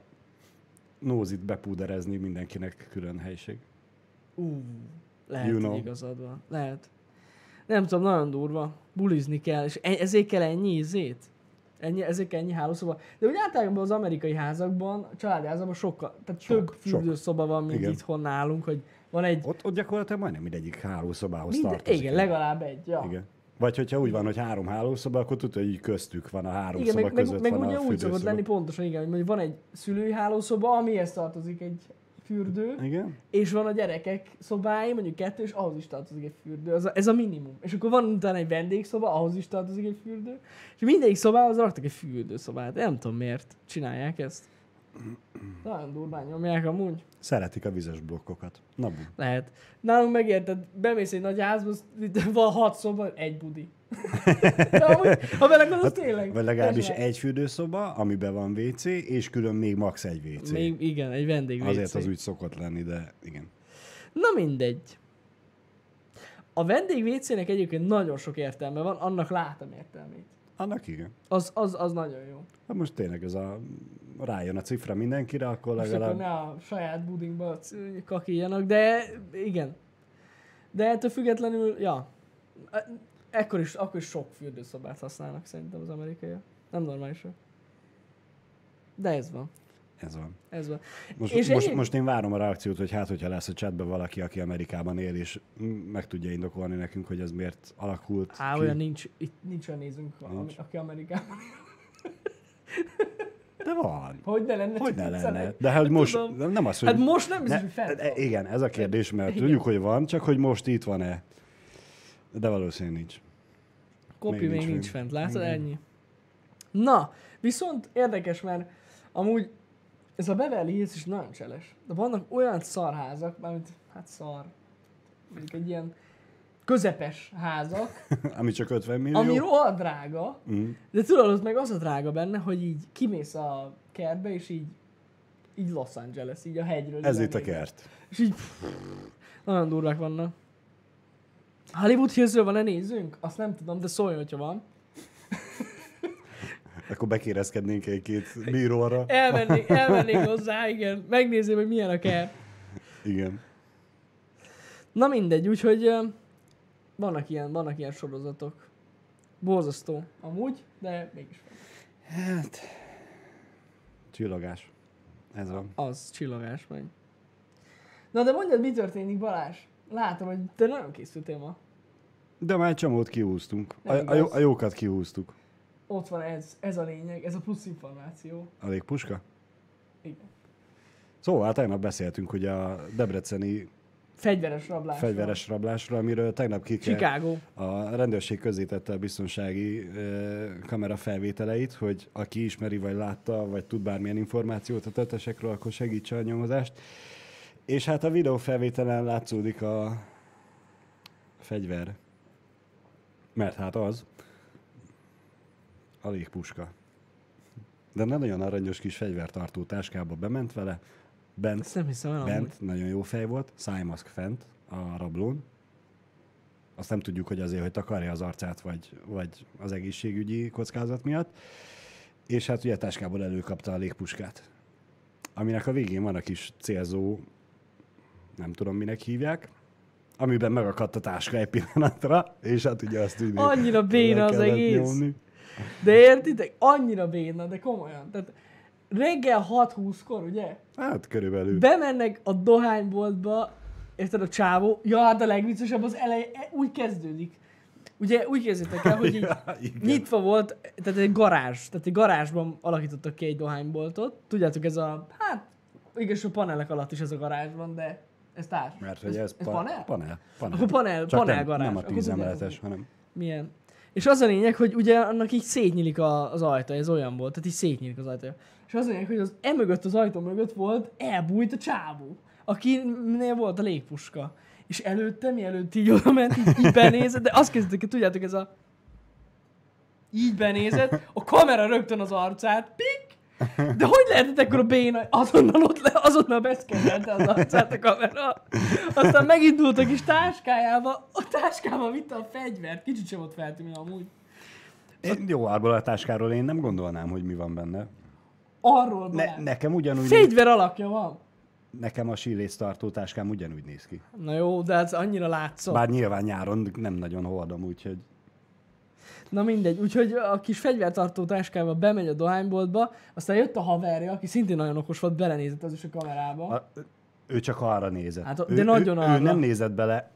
nózit bepúderezni mindenkinek külön helység. Ú, lehet, You know. igazad van. Lehet. Nem tudom, nagyon durva. Bulizni kell, és e- ezért kell ennyi izét. Ennyi, kell ennyi hálószoba. De úgy általában az amerikai házakban, a családi házakban sokkal, tehát Sok, több fürdőszoba van, mint Igen. itthon nálunk, hogy van egy, Ott, ott gyakorlatilag majdnem mindegyik hálószobához minden, tartozik. igen, legalább egy, ja. Igen. Vagy hogyha úgy van, hogy három hálószoba, akkor tudod, hogy így köztük van a három Igen, szoba meg, meg, között meg van ugye a úgy szokott lenni pontosan, igen, hogy van egy szülői hálószoba, amihez tartozik egy fürdő, Igen? és van a gyerekek szobái, mondjuk kettő, és ahhoz is tartozik egy fürdő. Ez a, ez a minimum. És akkor van utána egy vendégszoba, ahhoz is tartozik egy fürdő. És mindegyik szobához raktak egy fürdőszobát. Nem tudom miért csinálják ezt. Nagyon durván nyomják amúgy. Szeretik a vizes blokkokat. Na, bu. Lehet. Nálunk megérted, bemész egy nagy házba, van hat szoba, egy budi. De amúgy, ha belegondolsz, tényleg. Hát, Vagy legalábbis teljesen. egy fürdőszoba, amiben van WC, és külön még max. egy WC. Még, igen, egy vendég Azért WC. az úgy szokott lenni, de igen. Na mindegy. A vendég WC-nek egyébként nagyon sok értelme van, annak látom értelmét. Annak igen. Az, az, az nagyon jó. Hát most tényleg ez a rájön a cifra mindenkire, akkor Most akkor legalább... ne a saját budinkba c- kakiljanak, de igen. De ettől függetlenül, ja. E- Ekkor is, akkor is sok fürdőszobát használnak szerintem az amerikaiak. Nem normálisak. De ez van. Ez van. Ez van. Most, És most, egyéb- most én várom a reakciót, hogy hát, hogyha lesz a chatben valaki, aki Amerikában él, és meg tudja indokolni nekünk, hogy ez miért alakult Á, ki. olyan nincs, itt nincs olyan nézünk, Nincs. aki Amerikában. De van. Hogy ne lenne? Hogy ne [laughs] lenne? De hát most Tudom. nem- nem az, hogy... Hát most nem biztos, ne, hogy fent e-. Igen, ez a kérdés, mert Igen. tudjuk, hogy van, csak hogy most itt van-e. De valószínűleg nincs. Kopi még, Még nincs, nincs fent, fent. látod? Igen. Ennyi. Na, viszont érdekes, mert amúgy ez a Beverly Hills is nagyon cseles. De vannak olyan szarházak, mármint, hát szar, mondjuk egy ilyen közepes házak, [laughs] Ami csak 50 millió. ami rohadt drága, Mm. de tudod, ott meg az a drága benne, hogy így kimész a kertbe, és így így Los Angeles, így a hegyről. Ez itt a kert. És így nagyon durvák vannak. Hollywood Hillsről van-e nézzünk? Azt nem tudom, de szólj, hogyha van. [laughs] Akkor bekérezkednénk egy-két bíróra. Elmennék, elmennék hozzá, igen. Megnézném, hogy milyen a kert. Igen. Na mindegy, úgyhogy vannak ilyen, vannak ilyen sorozatok. Borzasztó amúgy, de mégis van. Hát... Csillagás. Ez van. Az csillagás meg. Na de mondjad, mi történik Balázs? Látom, hogy te nagyon készültél ma. De már egy csomót kihúztunk. A, a, jó, a jókat kihúztuk. Ott van ez, ez a lényeg, ez a plusz információ. Elég puska. Igen. Szóval tegnap beszéltünk ugye a debreceni Fegyveres rablás. fegyveres rablásról, amiről tegnap ki Chicago. A rendőrség közzétette a biztonsági ö, kamera felvételeit, hogy aki ismeri, vagy látta, vagy tud bármilyen információt a tettesekről, akkor segítse a nyomozást. És hát a videó felvételen látszódik a fegyver. Mert hát az a légpuska. De nem nagyon aranyos kis fegyvertartó táskába bement vele, bent nem hiszem el amúgy. Bent, nagyon jó fej volt, szájmaszk fent a rablón. Azt nem tudjuk, hogy azért, hogy takarja az arcát, vagy, vagy az egészségügyi kockázat miatt. És hát ugye táskából előkapta a légpuskát. Aminek a végén van a kis célzó, nem tudom minek hívják, amiben megakadt a táska egy pillanatra, és hát ugye azt úgy Annyira béna az egész. nyomni. De értitek? Annyira béna, de komolyan. Tehát reggel 6-20-kor, ugye? Hát körülbelül. Bemennek a dohányboltba, érted a csávó, ja, hát a legviccesebb az eleje, úgy kezdődik. Ugye úgy kezdődtek el, hogy [laughs] így Ja, igen. nyitva volt, tehát egy garázs, tehát egy garázsban alakítottak ki egy dohányboltot. Tudjátok, ez a, hát, igaz, a panelek alatt is ez a garázsban, de ez társ. Mert hogy ez, ez pa- panel? Panel. panel. Akkor panel, Csak panel nem, garázs. nem a tízemeletes, hanem... Milyen? És az a lényeg, hogy ugye annak így szétnyílik a, az ajtaja, ez olyan volt, tehát így szétnyílik az ajtaja. És az a lényeg, hogy az emögött az ajtó mögött volt, elbújt a csávó, akinél volt a légpuska. És előtte, mielőtt így oda ment, így, így benézett, de azt kezdtek, hogy tudjátok, ez a... Így benézett, a kamera rögtön az arcát, pik! De hogy lehetett ekkor a béna? Azonnal ott le, azonnal beszkennelte az arcát a kamera. Aztán megindult a kis táskájába, a táskába vitte a fegyvert. Kicsit sem volt feltűnő amúgy. Én, jó, abból a táskáról én nem gondolnám, hogy mi van benne. Arról Ne, ne, nekem ugyanúgy, Fegyver alakja van. nekem a sílész tartó táskám ugyanúgy néz ki. Na jó, de ez annyira látszott. Bár nyilván nyáron nem nagyon hordom, úgyhogy Na mindegy, úgyhogy a kis fegyvertartó táskával bemegy a dohányboltba, aztán jött a haverja, aki szintén nagyon okos volt, belenézett az is a kamerába. a, ő csak arra nézett. Hát, ő, de nagyon ő, arra. ő nem nézett bele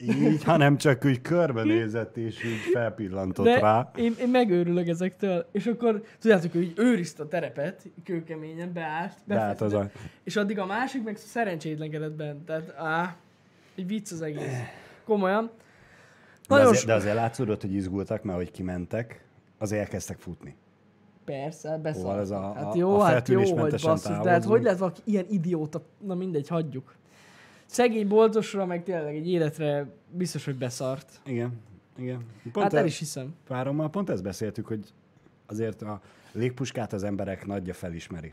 így, hanem csak úgy körbenézett, és így felpillantott De rá. én, én megőrülök ezektől. És akkor tudjátok, hogy őrizte a terepet, kőkeményen beállt, hát az a... és addig a másik meg szerencsétlenkedett bent. Tehát, áh, egy vicc az egész. Komolyan. De Nagyon azért, so... de azért látszódott, hogy izgultak, mert hogy kimentek, azért elkezdtek futni. Persze, beszartak. Szóval ez a- hát jó, a hát jó, hogy basszus, de hát távozunk. hogy lehet valaki ilyen idióta? Na mindegy, hagyjuk. Szegény boltosra meg tényleg egy életre biztos, hogy beszart. Igen, igen. Pont hát el e- is hiszem. Párommal pont ezt beszéltük, hogy azért a légpuskát az emberek nagyja felismeri.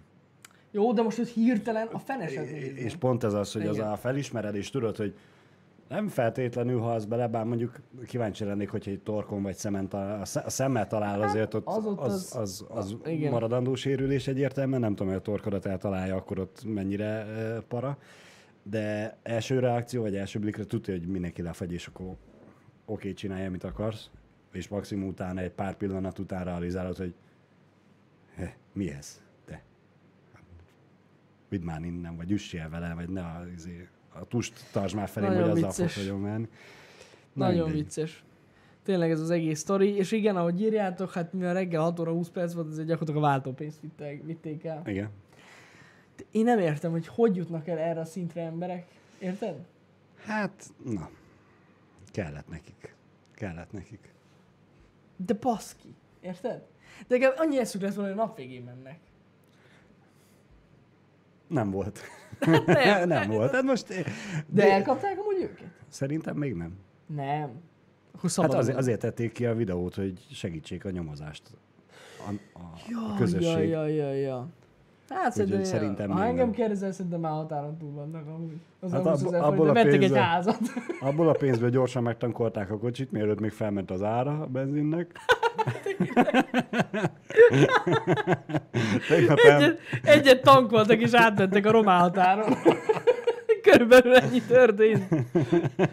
Jó, de most hogy hirtelen a feneset És pont ez az, hogy az Igen. a felismered, és tudod, hogy nem feltétlenül halsz bele, bár mondjuk kíváncsi lennék, hogyha egy torkon vagy szemen talál, a sze- a szemmel talál, azért ott Hát, az ott az, az- az, az, igen. maradandó sérülés egyértelműen, nem tudom, hogy a torkodat eltalálja, akkor ott mennyire para, de első reakció, vagy első blikre tudja, hogy mindenki lefagy, és akkor oké, okay, csinálja, amit akarsz, és maximum utána egy pár pillanat után realizálod, hogy he, mi ez? Te. Vidd már innen, vagy üssél vele, vagy ne izé, a tust tartsd már felé, hogy Nagyon azzal vicces. fogsz nagyon menni. Na, Nagyon mindegy. vicces. Tényleg ez az egész sztori, és igen, ahogy írjátok, hát mivel reggel 6 óra 20 perc volt, ezért gyakorlatilag a váltópénzt vitték, vitték el. Igen. Én nem értem, hogy hogy jutnak el erre a szintre emberek. Érted? Hát, na. Kellett nekik. Kellett nekik. De baszki. Érted? De legalább annyi eszük lesz volna, hogy a nap végén mennek. Nem volt. Nem. [laughs] nem volt. Hát most... De, De elkapták amúgy őket? Szerintem még nem. Nem. Hát azért, azért tették ki a videót, hogy segítsék a nyomozást. A, a, a ja, közösség. Ja, ja, ja, ja. Hát Úgyhogy szerintem, szerintem ha még engem nem. kérdezel, szerintem már határon túl vannak amúgy. Az Hát hát abba- abból, abból a vettek egy házat. Abból a pénzből gyorsan megtankolták a kocsit, mielőtt még felment az ára a benzinnek. [laughs] [laughs] Tegnap el... Egyet, egyet tankoltak és átmentek a román határon. [laughs] Körülbelül ennyi történt.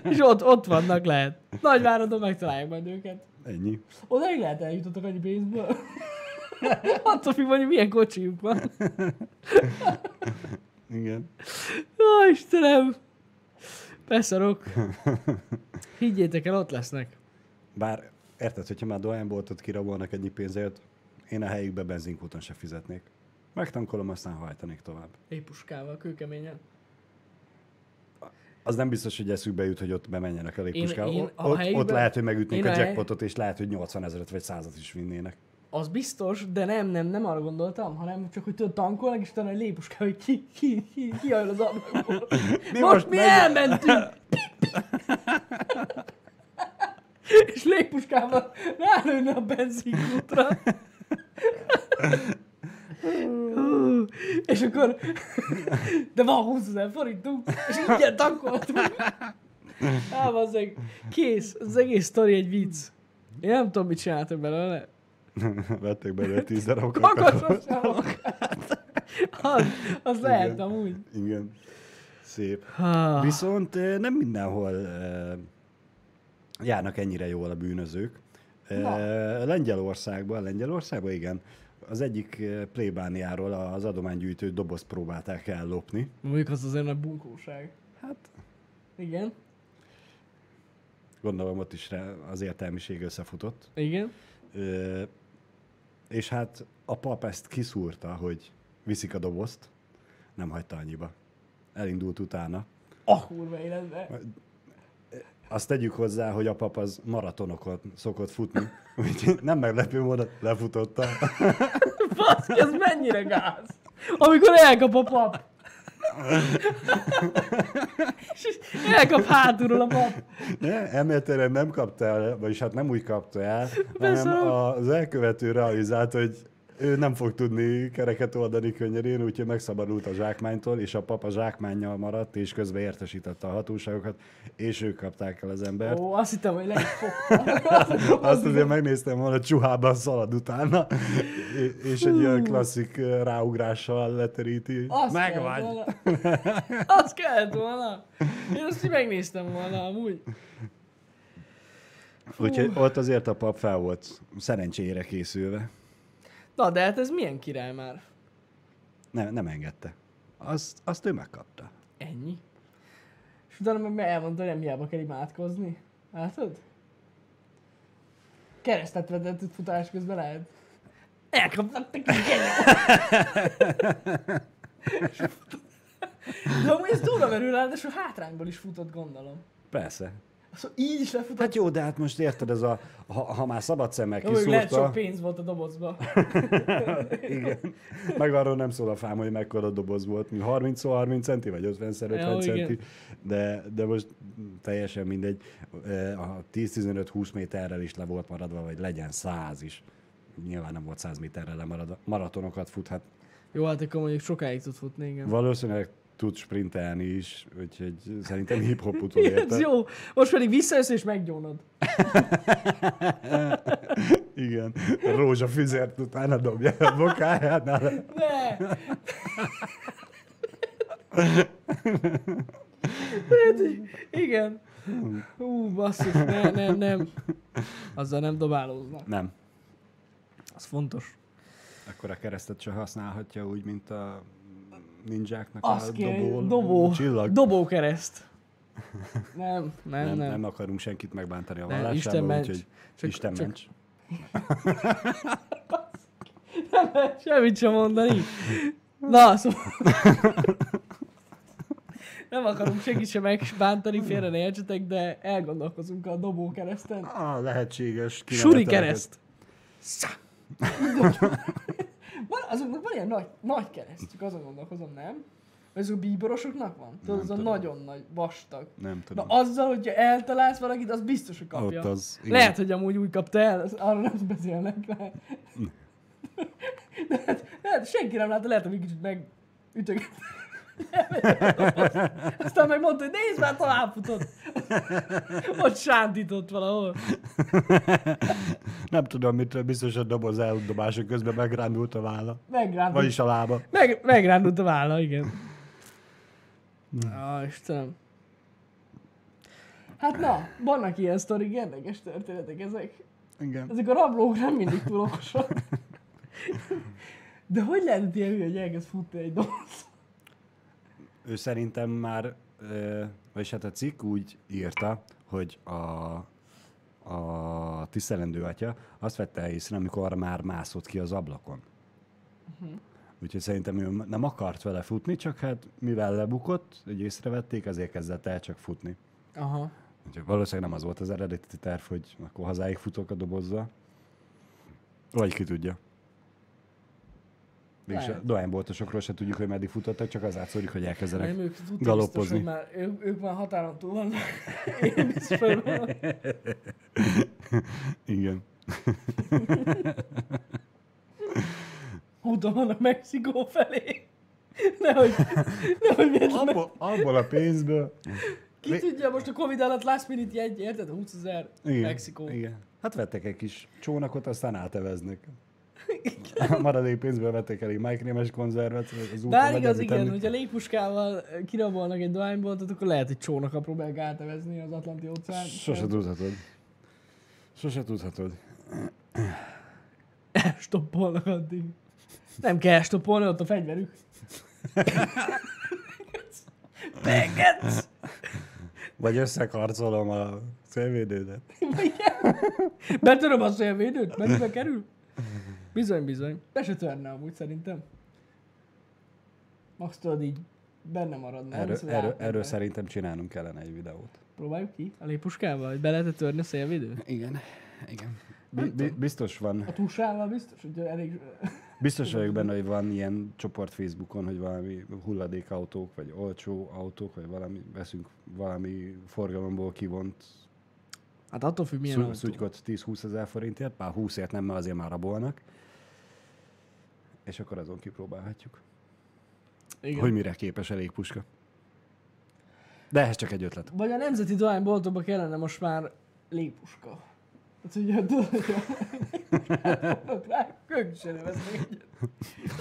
És ott, ott vannak lehet. Nagyváradon megtalálják majd őket. Ennyi. Odaig lehet eljutottak annyi pénzből. [laughs] Attól függ, hogy milyen kocsijuk van. Igen. Ó, Istenem! Beszarok. Higgyétek el, ott lesznek. Bár érted, hogyha már dohányboltot kirabolnak ennyi pénzért, én a helyükbe benzinkúton se fizetnék. Megtankolom, aztán hajtanék tovább. Egy puskával, kőkeményen. Az nem biztos, hogy eszükbe jut, hogy ott bemenjenek a légpuskával. én Ott, a ott, helyükben- ott lehet, hogy megütnék én a a jackpotot, és lehet, hogy 80 ezeret vagy 100 is vinnének. Az biztos, de nem, nem, nem arra gondoltam, hanem csak, hogy tudod, tankolnak, és utána egy lépuská, hogy ki, ki, ki, ki az ablakból. [laughs] Mi most, most mi elmentünk! [laughs] és légpuskával rálőne a benzinkútra. És akkor, de van 20 ezer forintunk, és ingyen tankoltunk. Á, bazzeg, kész, az egész sztori egy vicc. Én nem tudom, mit csináltak belőle. Vettek belőle 10 darab kakasot. Az, az lehet amúgy. Igen. Szép. Ah, Viszont eh, nem mindenhol eh, járnak ennyire jól a bűnözők. Na. Lengyelországban, Lengyelországban igen, az egyik plébániáról az adománygyűjtő dobozt próbálták ellopni. Mondjuk az azért nagy bunkóság. Hát Igen, gondolom ott is az értelmiség összefutott. igen. Ö, és hát a pap ezt kiszúrta, hogy viszik a dobozt, nem hagyta annyiba. Elindult utána. A kurva életbe. Azt tegyük hozzá, hogy a pap az maratonokat szokott futni, [laughs] úgyhogy nem meglepő módon lefutotta. [laughs] Baszki, ez mennyire gáz? Amikor elkap a pap. [laughs] Elkap hátulról a pap. Ne, elméletileg nem kapta el, vagyis hát nem úgy kapta el, Persze. hanem az elkövető realizált, hogy ő nem fog tudni kereket oldani könnyedén, úgyhogy megszabadult a zsákmánytól, és a papa zsákmánnyal maradt, és közben értesítette a hatóságokat, és ők kapták el az embert. Ó, azt hittem, hogy le. [laughs] Azt azért megnéztem volna, csuhában szalad utána, és- [laughs] és egy olyan klasszik ráugrással leteríti. Azt Meg kellett vagy! volna. [laughs] Azt kellett volna. Én azt így megnéztem volna amúgy. Úgyhogy ott azért a pap fel volt szerencsére készülve. Na, de hát ez milyen király már? Nem, nem engedte. Azt, azt ő megkapta. Ennyi. És utána meg elmondta, hogy nem hiába kell imádkozni. Látod? Keresztet vetett itt futás közben lehet. Elkapnak neki [laughs] De amúgy ez durva merül rá, de so hátrányból is futott, gondolom. Persze. Szóval így is lefutott. Hát jó, de hát most érted, ez a, ha, ha már szabad szemmel Jó, mondjuk lehet sok kiszúrta, pénz volt a dobozba. [laughs] igen. Meg arról nem szól a fám, hogy mekkora doboz volt, mi 30 30 centi, vagy 50 50 Jó, igen. centi, de, de most teljesen mindegy, Eh, a 10-15-20 méterrel is le volt maradva, vagy legyen 100 is. Nyilván nem volt 100 méterrel lemaradva. Maratonokat fut, hát Jó, hát akkor mondjuk sokáig tud futni, igen. valószínűleg tud sprintelni is, úgyhogy szerintem [laughs] hip-hop utolérte. Ez jó. Most pedig visszajössz és meggyónod. [laughs] Igen. Rózsafüzért utána dobja a bokájánál. Ne! Igen. Hú, basszus, ne, nem, nem. Azzal nem dobálóznak. Nem. Az fontos. Akkor a keresztet se használhatja úgy, mint a ninjáknak Azt a kéne, dobó, dobó, csillag. dobókereszt. Nem, nem, nem, nem. nem akarunk senkit megbántani a Nem, vallásában, Isten ments. úgyhogy Csak- Isten csak- ments. Nem [laughs] lehet semmit sem mondani. Na, szóval... [laughs] Nem akarunk senkit sem megbántani, félre ne értsetek, de elgondolkozunk a dobókereszten. Ah, lehetséges. Suri kereszt. [laughs] Van, azoknak van ilyen nagy, nagy kereszt, csak azon gondolkozom, nem? Vagy azok a bíborosoknak van? Tudod, az a nagyon nagy, vastag. Nem Na tudom. azzal, hogyha eltalálsz valakit, az biztos, hogy kapja. Ott az, igen. Lehet, hogy amúgy úgy kapta el, az- arról nem beszélnek le. De hát, lehet, senki nem látta, lehet, hogy kicsit megütöget. [laughs] Aztán meg mondta, hogy nézd már, tovább futott. [laughs] Ott sántított valahol. [laughs] Nem tudom, mitől biztos a doboz eldobása közben megrándult a válla. Megrándult. Vagyis a lába. Meg, megrándult a válla, igen. Ah, Istenem. Hát na, vannak ilyen sztorik, érdekes történetek ezek. Igen. Ezek a rablók nem mindig túl okosak. De hogy lehetett ilyen hogy elkezd futni egy doboz? Ő szerintem már, vagyis hát a cikk úgy írta, hogy a, a tisztelendő atya azt vette észre, amikor már mászott ki az ablakon. Mhm. Úgyhogy szerintem ő nem akart vele futni, csak hát mivel lebukott, hogy észrevették, ezért kezdett el csak futni. Aha. Úgyhogy valószínűleg nem az volt az eredeti terv, hogy akkor hazáig futok a dobozzal. Vagy ki tudja. Mégis a dohányboltosokról se tudjuk, hogy meddig futottak, csak az átszódik, hogy elkezdenek Nem, ők tudták biztos, már, ők, ők már határon túl vannak. [laughs] Én vannak. Igen. Úton vannak Mexikó felé. Nehogy, nehogy miért meg... Abból, abból a pénzből. Ki tudja, most a Covid alatt last minute jegy, érted? 20 ezer Mexikó. Igen. Hát vettek egy kis csónakot, aztán áteveznek. A maradék pénzből vettek elég májkrémes konzervet, az Bár legyen igaz, igen, enni. hogyha légpuskával kirabolnak egy dohányboltot, akkor lehet, hogy csónaka próbálják átevezni az Atlanti óceán. Sose tudhatod. Sose tudhatod. Elstoppolnak addig. Nem kell stoppolni, ott a fegyverük. Begetsz! Vagy összekarcolom a szélvédődet. Betöröm a szélvédőt? Mennyibe kerül? Bizony, bizony. Be se törne amúgy szerintem. Max tudod így benne maradna. Erről, erről, átmenve. erről szerintem csinálnunk kellene egy videót. Próbáljuk ki? A lépuskával? Hogy be lehet törni a szélvédőt? Igen. Igen. Bi- bi- biztos van. A tusával biztos, hogy elég... Biztos vagyok benne, hogy van ilyen csoport Facebookon, hogy valami hulladékautók, vagy olcsó autók, vagy valami, veszünk valami forgalomból kivont Hát attól függ, milyen Szú- szutykot 10-20 ezer forintért, pár 20-ért nem, mert azért már rabolnak. És akkor azon kipróbálhatjuk, Igen. hogy mire képes elég puska. De ez csak egy ötlet. Vagy a nemzeti dohányboltokba kellene most már légpuska. Hát ugye rá könyvselő vesz még.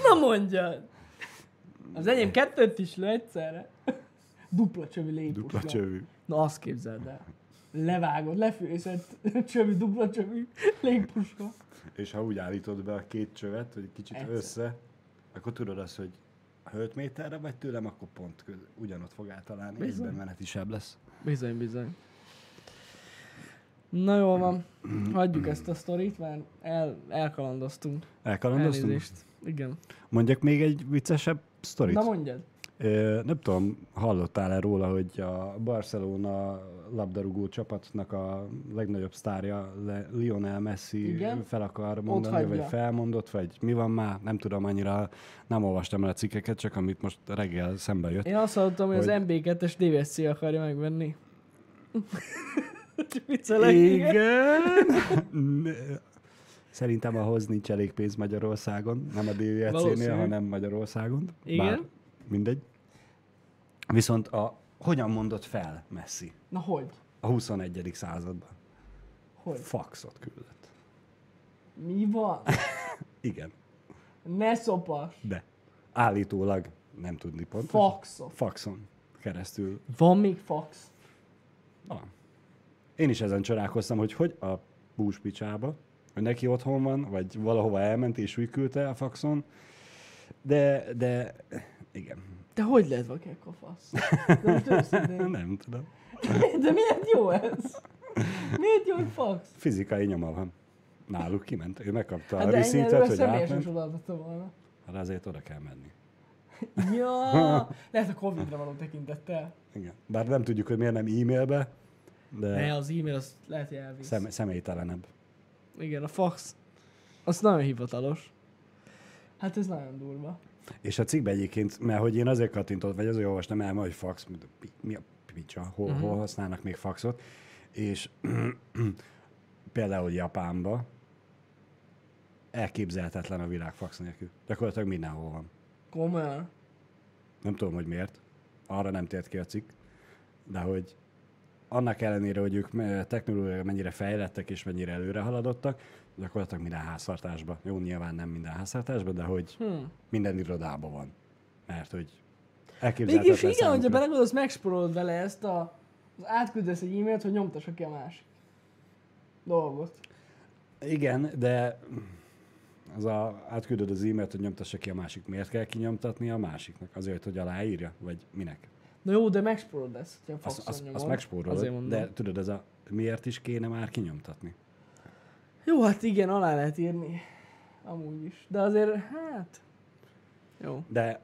Na mondjad! Az enyém kettőt is lő egyszerre. Dupla csövű légpuska. Dupla csövű. Na azt képzeld el. Levágod, lefőzett csövű, dupla csövű légpuska. És ha úgy állítod be a két csövet, hogy kicsit Egyszer. össze, akkor tudod azt, hogy ha 5 méterre vagy tőlem, akkor pont köz, ugyanott fog általálni, Bizony. egyben meneti seb lesz. Bizony, bizony. Na jól van, hagyjuk ezt a sztorit, mert el, elkalandoztunk. Elkalandoztunk? Elnézést. Igen. Mondjak még egy viccesebb sztorit? Na mondjad. Nem tudom, hallottál-e róla, hogy a Barcelona labdarúgó csapatnak a legnagyobb sztárja Lionel Messi Igen. fel akar mondani, vagy felmondott, vagy mi van már, nem tudom annyira, nem olvastam el a cikkeket, csak amit most reggel szembe jött. Én azt hallottam, hogy, Hogy- az MB2-es DVSC akarja megvenni. [laughs] Viccelek. Igen! [laughs] Szerintem ahhoz nincs elég pénz Magyarországon, nem a Valószínű. hanem Magyarországon. Igen. Bár mindegy. Viszont a, hogyan mondott fel Messi Na hogy? a 21. században? Hogy? Faxot küldött. Mi van? [laughs] Igen, Ne szopas. de állítólag nem tudni pontosan. Faxot. Faxon keresztül Van még fax? van. Én is ezen csodálkoztam, hogy hogy a búspicsába, hogy neki otthon van, vagy valahova elment és úgy küldte a faxon, de, de igen, De hogy lehet vakek a fasz? De nem tudom. [laughs] [laughs] De miért jó ez? Miért jó, hogy fax? Fizikai nyoma van. Náluk kiment. Ő megkapta Hát a receipt-et, hogy átment. volna. Hát azért oda kell menni. [laughs] Ja, lehet a Covid-ra való tekintettel. Igen. Bár nem tudjuk, hogy miért nem e-mailbe, de Ne, az e-mail az lehet, hogy elvisz. szem, személytelenebb. Igen, a fax. Az nagyon hivatalos. Hát ez nagyon durva. És a cikkben egyébként, mert hogy én azért kattintott, vagy azért olvastam el, hogy fax, mi- a picsa, hol, uh-huh. hol használnak még faxot, és [clears throat] például Japánba elképzelhetetlen a világ fax nélkül. Gyakorlatilag mindenhol van. Komolyan. Nem tudom, hogy miért. Arra nem tért ki a cikk. De hogy annak ellenére, hogy ők me- technológiailag mennyire fejlettek és mennyire előre haladottak, gyakorlatilag minden háztartásban. Jó, nyilván nem minden háztartásban, de hogy Hm. minden irodában van. Mert hogy Mégis elképzelhetetlen igen, hogyha számukra. belegondolsz, megsporolod vele ezt a... Az átküldesz egy e-mailt, hogy nyomtassa ki a másik dolgot. Igen, de az a, átküldöd az e-mailt, hogy nyomtassa ki a másik. Miért kell kinyomtatni a másiknak? Azért, hogy aláírja? Vagy minek? Na jó, de megsporolod ezt, hogyha Azt, azt, azt megspórolod, de tudod, ez a miért is kéne már kinyomtatni? Jó, hát igen, alá lehet írni. Amúgy is. De azért, hát... Jó. De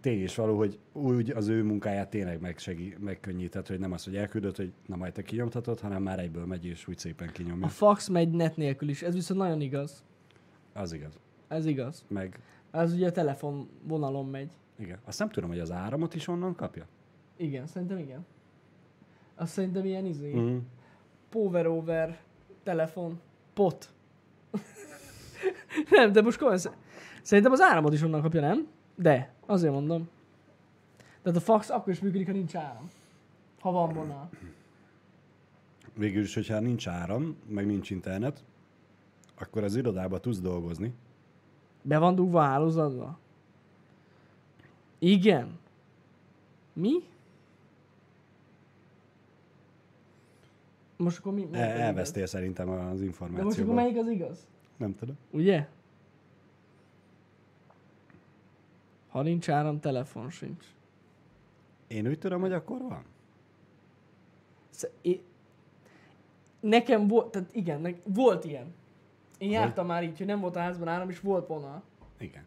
tény is való, hogy úgy az ő munkáját tényleg megsegí, megkönnyített, hogy nem az, hogy elküldött, hogy na majd te kinyomtatod, hanem már egyből megy és úgy szépen kinyomja. A fax megy net nélkül is. Ez viszont nagyon igaz. Az igaz. Ez igaz. Meg Ez ugye a telefon vonalon megy. igen. Azt nem tudom, hogy az áramot is onnan kapja. Igen, szerintem igen. Azt szerintem ilyen izé. Mm. Power over telefon. Pot. nem, de most komolyan, sz- szerintem az áramot is onnan kapja, nem? De, azért mondom. Tehát a fax akkor is működik, ha nincs áram. Ha van vonal. Végül is, hogyha nincs áram, meg nincs internet, akkor az irodába tudsz dolgozni. Be van dugva hálózatba? Igen. Mi? Most akkor mi? El, elvesztél igaz? szerintem az információban. De most akkor melyik az igaz? Nem tudom. Ugye? Ha nincs áram, telefon sincs. Én úgy tudom, hogy akkor van. Sz- é- nekem volt, tehát igen, ne- volt ilyen. Én Aha. jártam már így, hogy nem volt a házban áram, és volt vonal. Igen.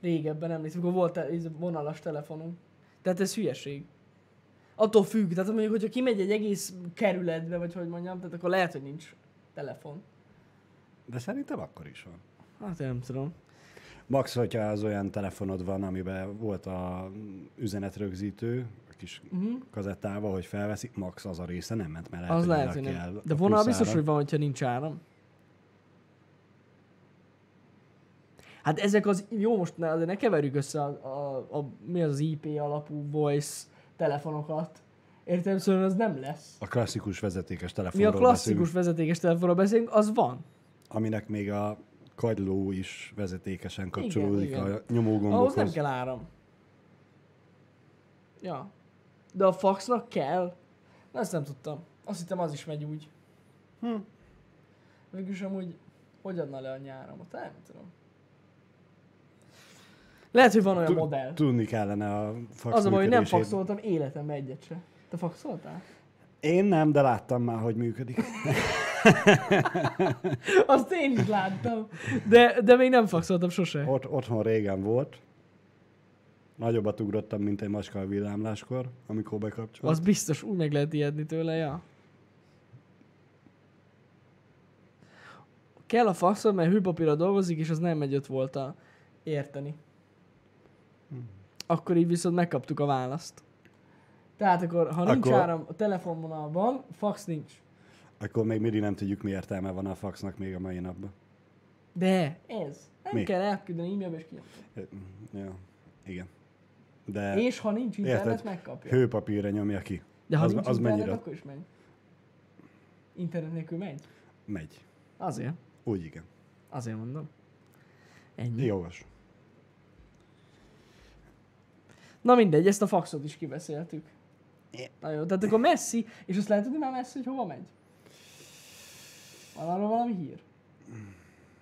Régebben emlékszem, amikor volt te- vonalas telefonunk. Tehát ez hülyeség. Attól függ, tehát mondjuk, hogyha kimegy egy egész kerületbe, vagy hogy mondjam, tehát akkor lehet, hogy nincs telefon. De szerintem akkor is van. Hát én nem tudom. Max, hogyha az olyan telefonod van, amiben volt a üzenetrögzítő, a kis Uh-huh. kazettával, hogy felveszik, max az a része nem ment, mert lehet, Az lehet, hogy nem. kell De a vonal biztos, áram. hogy van, hogyha nincs áram. Hát ezek az, jó most ne, azért ne keverjük össze a, a, a, mi az az IP alapú voice telefonokat. Értem, szóval az nem lesz. A klasszikus vezetékes Mi telefonról a klasszikus beszélünk, vezetékes telefonról beszélünk, az van. aminek még a kagyló is vezetékesen kapcsolódik igen. a Ahhoz nem nyomógombokhoz. kell áram. Ja. De a faxnak kell? Na, ezt nem tudtam. Azt hittem az is megy úgy. Hm. Végülis amúgy, hogy adna le a nyáramot? Nem tudom. Lehet, hogy van olyan modell. Tudni kellene a fax Az a baj, hogy nem faxoltam életemben egyet se. Te faxoltál? Én nem, de láttam már, hogy működik. [laughs] Azt én is láttam. De, de még nem faxoltam sose. Ott, otthon régen volt. Nagyobbat ugrottam, mint egy macska a villámláskor, amikor bekapcsolt. Az biztos, úgy meg lehet ijedni tőle, ja. Kell a faxol, mert hőpapírra dolgozik, és az nem megy 5 volta érteni. Akkor így viszont megkaptuk a választ. Tehát akkor, ha nincs Akkor- áram, a telefonvonal van, fax nincs. Akkor még mindig nem tudjuk, mi értelme van a faxnak még a mai napban. De ez. Nem Mi? kell elküldeni e-mailbe és kinyomni. Ja, igen. De És ha nincs internet, érted? megkapja. hőpapírra nyomja ki. De ha az, nincs az internet, mennyire akkor is megy. Internet nélkül megy? megy. Azért. Úgy igen. Azért mondom. Ennyi. Jogos. Na mindegy, ezt a faxot is kibeszéltük. É. Na jó, tehát akkor messzi, és azt lehet tudni már messzi, hogy hova megy? Van arról valami hír?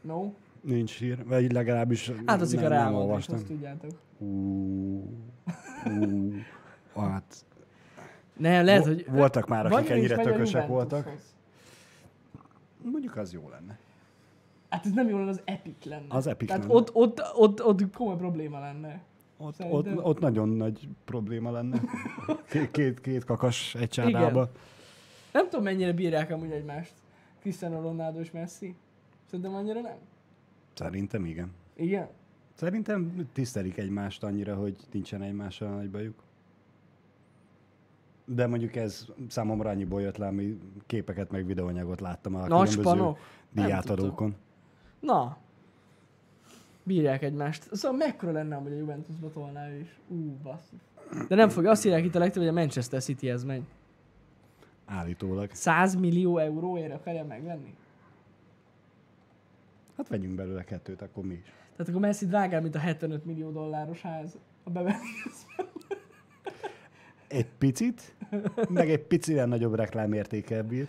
No? Nincs hír, vagy legalábbis Hát az nem, a nem olvastam. azt tudjátok. Ú, ú, hát Nem, lehet, hogy... voltak már, akik ennyire tökösek voltak. Mondjuk az jó lenne. Hát ez nem jó lenne, az epic lenne. Az epic Tehát lenne. ott, ott, ott, ott komoly probléma lenne. Ott, ott, Szerintem- ott nagyon nagy probléma lenne. [laughs] Két, két, két kakas egy csádába. Nem tudom, mennyire bírják amúgy egymást. Cristiano Ronaldo és Messi. Szerintem annyira nem. Szerintem igen. Igen? Szerintem tisztelik egymást annyira, hogy nincsen egymással nagy bajuk. De mondjuk ez számomra annyiból jött le, ami képeket meg videóanyagot láttam a Nagy különböző spanok? Diátadókon. Na. Bírják egymást. Szóval mekkora lenne amúgy a Juventusba tolná ő is. Ú, basszus. De nem fogja. Azt írják itt a legtöbb, hogy a Manchester Cityhez megy. Állítólag. 100 millió euróért akarja megvenni? Hát vegyünk belőle kettőt, akkor mi is. Tehát akkor Messi drágább, mint a 75 millió dolláros ház. A bevenni. Egy picit, meg egy picivel nagyobb reklámértékkel bír.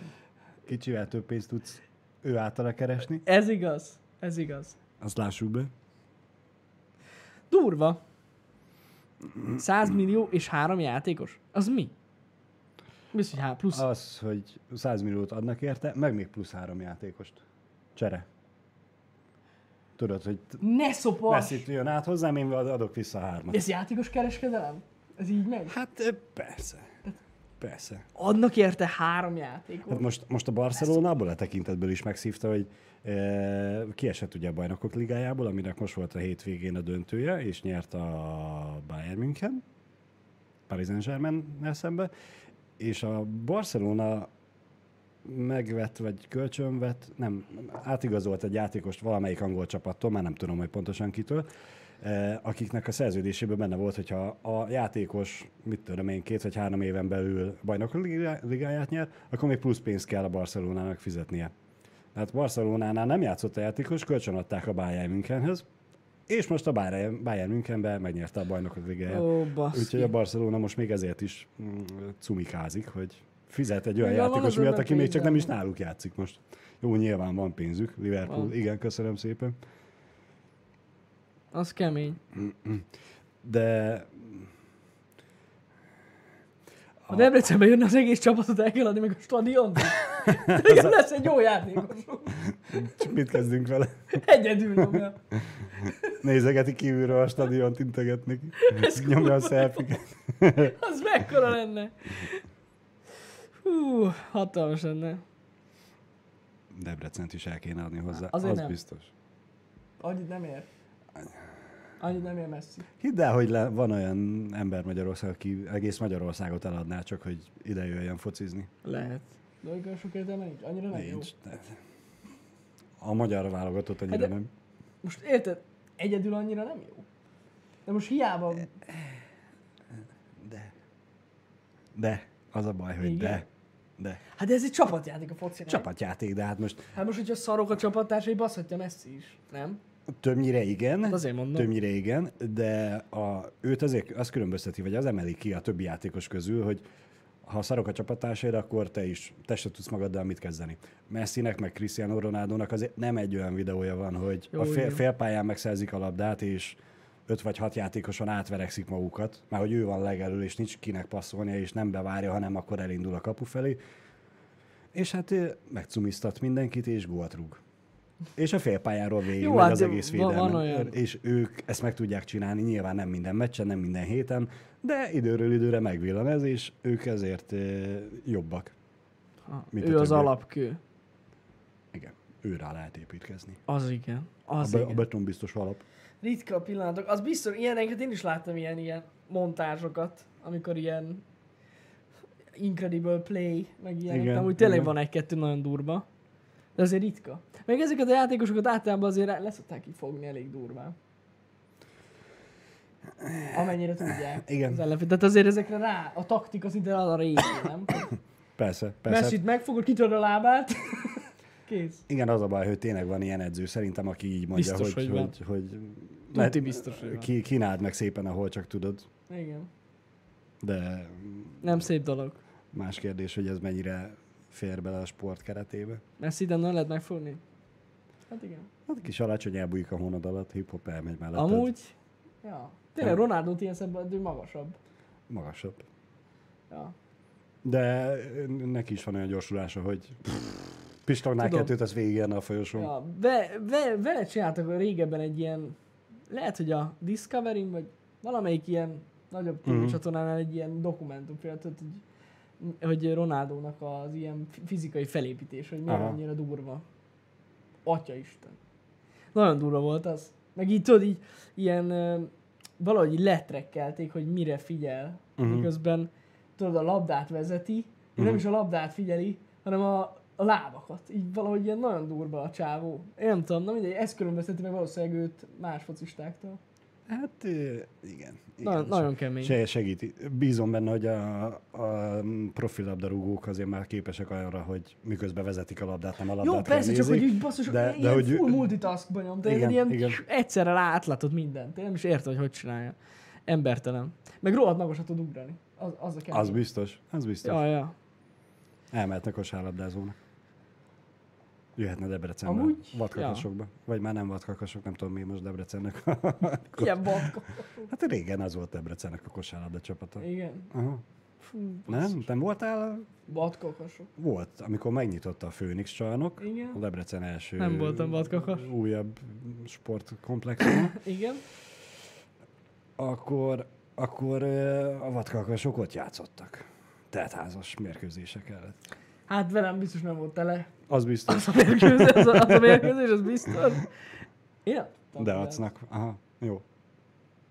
Kicsivel több pénzt tudsz ő általa keresni. Ez igaz. Ez igaz. Azt lássuk be. Durva. 100 millió és három játékos? Az mi? Biztos, hogy há, plusz. Az, hogy 100 milliót adnak érte, meg még plusz három játékost. Csere. Tudod, hogy Ne szopas! Messi jön át hozzám, én adok vissza hármat. Ez játékos kereskedelem? Ez így megy? Hát persze. Persze. Adnak érte három játékot. Hát most, most a Barcelona abból a tekintetből is megszívta, hogy e, kiesett ugye a bajnokok ligájából, aminek most volt a hétvégén a döntője, és nyert a Bayern München, Paris saint szembe, és a Barcelona megvett, vagy kölcsönvett, nem, átigazolt egy játékost valamelyik angol csapattól, már nem tudom, hogy pontosan kitől, akiknek a szerződésében benne volt, hogyha a játékos, mit tudom én, két vagy három éven belül bajnok ligá- ligáját nyer, akkor még plusz pénzt kell a Barcelonának fizetnie. Tehát Barcelonánál nem játszott a játékos, kölcsönadták a Bayern Münchenhez, és most a Bayern, Bayern Münchenben megnyerte a bajnokok ligáját. Ó. Úgyhogy a Barcelona most még ezért is mm, cumikázik, hogy fizet egy olyan van játékos miatt, aki még csak nem is náluk játszik most. Jó, nyilván van pénzük. Liverpool, Van. igen, köszönöm szépen. Az kemény. de Ha Debrecenbe jönne az egész csapatot, el kell adni meg a stadiont. Igen, [laughs] lesz egy jó játékos. csak mit kezdünk vele? Egyedül nyomja. Nézegeti kívülről a stadiont, integet neki. Nyomja a szelfiket. Az mekkora lenne. Hú, hatalmas lenne. Debrecent is el kéne adni hozzá, Azért az nem. biztos. Annyit nem ér. Annyit nem ér messzi. Hidd el, hogy le, van olyan ember Magyarország, aki egész Magyarországot eladná, csak hogy ide jöjjön focizni. Lehet. De olyan sok értelme nincs. Annyira nem jó. Nincs. De... A magyar válogatott annyira Hát nem. Most érted? Egyedül annyira nem jó. De most hiába... De. De. Az a baj, hogy Igen? de. De. Hát de ez egy csapatjáték a foci. Csapatjáték, de hát most Hát most, hogyha szarok a csapattársai, baszhatja Messi is. Nem? Többnyire igen. Hát azért mondom. Többnyire igen, de a, őt azért az különbözteti, vagy az emeli ki a többi játékos közül, hogy ha szarok a csapattársaid, akkor te is, te se tudsz magaddal mit kezdeni. Messinek, meg Cristiano Ronaldo-nak azért nem egy olyan videója van, hogy Jó, a fél, félpályán megszerzik a labdát, és öt vagy hat játékoson átverekszik magukat, már hogy ő van legelől, és nincs kinek passzolnia, és nem bevárja, hanem akkor elindul a kapu felé. És hát megcumiztat mindenkit, és gólt rúg. És a félpályáról végig Jó, megy hát az egész van- van védelmen. olyan. És ők ezt meg tudják csinálni, nyilván nem minden meccsen, nem minden héten, de időről időre megvillan ez, és ők ezért jobbak. Ha, Mint a ő az alapkő. Igen, ő rá lehet építkezni. Az igen. A, Az be, a igen. beton biztos alap. Ritka pillanatok. Az biztos, ilyeneket én is láttam ilyen, ilyen montázsokat, amikor ilyen Incredible Play, meg ilyenek. Igen, Amúgy tényleg igen. van egy-kettő nagyon durva. De azért ritka. Meg ezeket a játékosokat általában azért leszokták kifogni elég durván. Amennyire tudják. [laughs] Igen. Az ellenfél. Tehát azért ezekre rá, a taktika szinte arra épül, nem? Persze, persze. Messit megfogod, kitöröd a lábát, [laughs] kész. Igen, az a baj, hogy tényleg van ilyen edző, szerintem, aki így mondja, Biztos, hogy, hogy van. hogy, hogy, Tuti biztos, hogy ki, kínáld meg szépen, ahol csak tudod. Igen. De Nem szép dolog. más kérdés, hogy ez mennyire fér bele a sport keretébe. Messi nem lehet megfogni? Hát igen. Hát kis alacsony elbújik a hónad alatt, hip-hop elmegy mellett. Amúgy, ja. Tényleg. Ronaldo ilyen szemben ő magasabb. Magasabb. Ja. De neki is van olyan gyorsulása, hogy pistognál kettőt, az végigjelne a folyosón. ja. Ve, ve, vele csináltak régebben egy ilyen, lehet, hogy a discovery vagy valamelyik ilyen nagyobb Mhm. tévécsatornánál egy ilyen dokumentumféle, tehát, hogy, hogy Ronaldónak az ilyen fi- fizikai felépítés, hogy miért Aha. annyira durva. Atya Isten. Nagyon durva volt az. Meg így tudod, így ilyen valahogy így letrekkelték, hogy mire figyel, uh-huh. miközben tudod, a labdát vezeti, uh-huh. nem Mhm. is a labdát figyeli, hanem a, a lábakat. Így valahogy ilyen nagyon durva a csávó. Én nem tudom, na mindegy, ez különbözteti meg valószínűleg őt más focistáktól. Hát igen. igen. Nagyon, nagyon kemény. Se, segíti. Bízom benne, hogy a, a profi labdarúgók azért már képesek arra, hogy miközben vezetik a labdát, nem a labdát Jó, persze, csak nézik. hogy így basszus, de- de, de ilyen hogy- full multitaskba nyom, de Igen, ilyen igen. egyszerre átlátod mindent. Én nem is értem, hogy hogy csinálja. Embertelen. Meg rohadt magasat tud ugrani. Az, az a kemény. Az biztos, az biztos. Ja, ja. Elmehetne kosárlabdázónak. Jöhetne Debrecenbe. Amúgy, Vadkakasokba. Vagy már nem vadkakasok, nem tudom mi most Debrecennek. [laughs] Ilyen batka. hát régen az volt Debrecennek a kosárlabda csapata. Igen. Aha. Fú, Nem? Nem voltál? Batkakasok. Volt, amikor megnyitotta a Főnix csarnok. A Igen. Debrecen első Nem voltam vadkakas. újabb sportkomplexum. [laughs] Igen. akkor, akkor a vadkakasok ott játszottak. Teltházas mérkőzések előtt. Hát velem biztos nem volt tele. Az biztos. Az a mérkőzés, az a, az a mérkőzés, az biztos. Én nem tudtam, De hogy acnak. Aha, jó.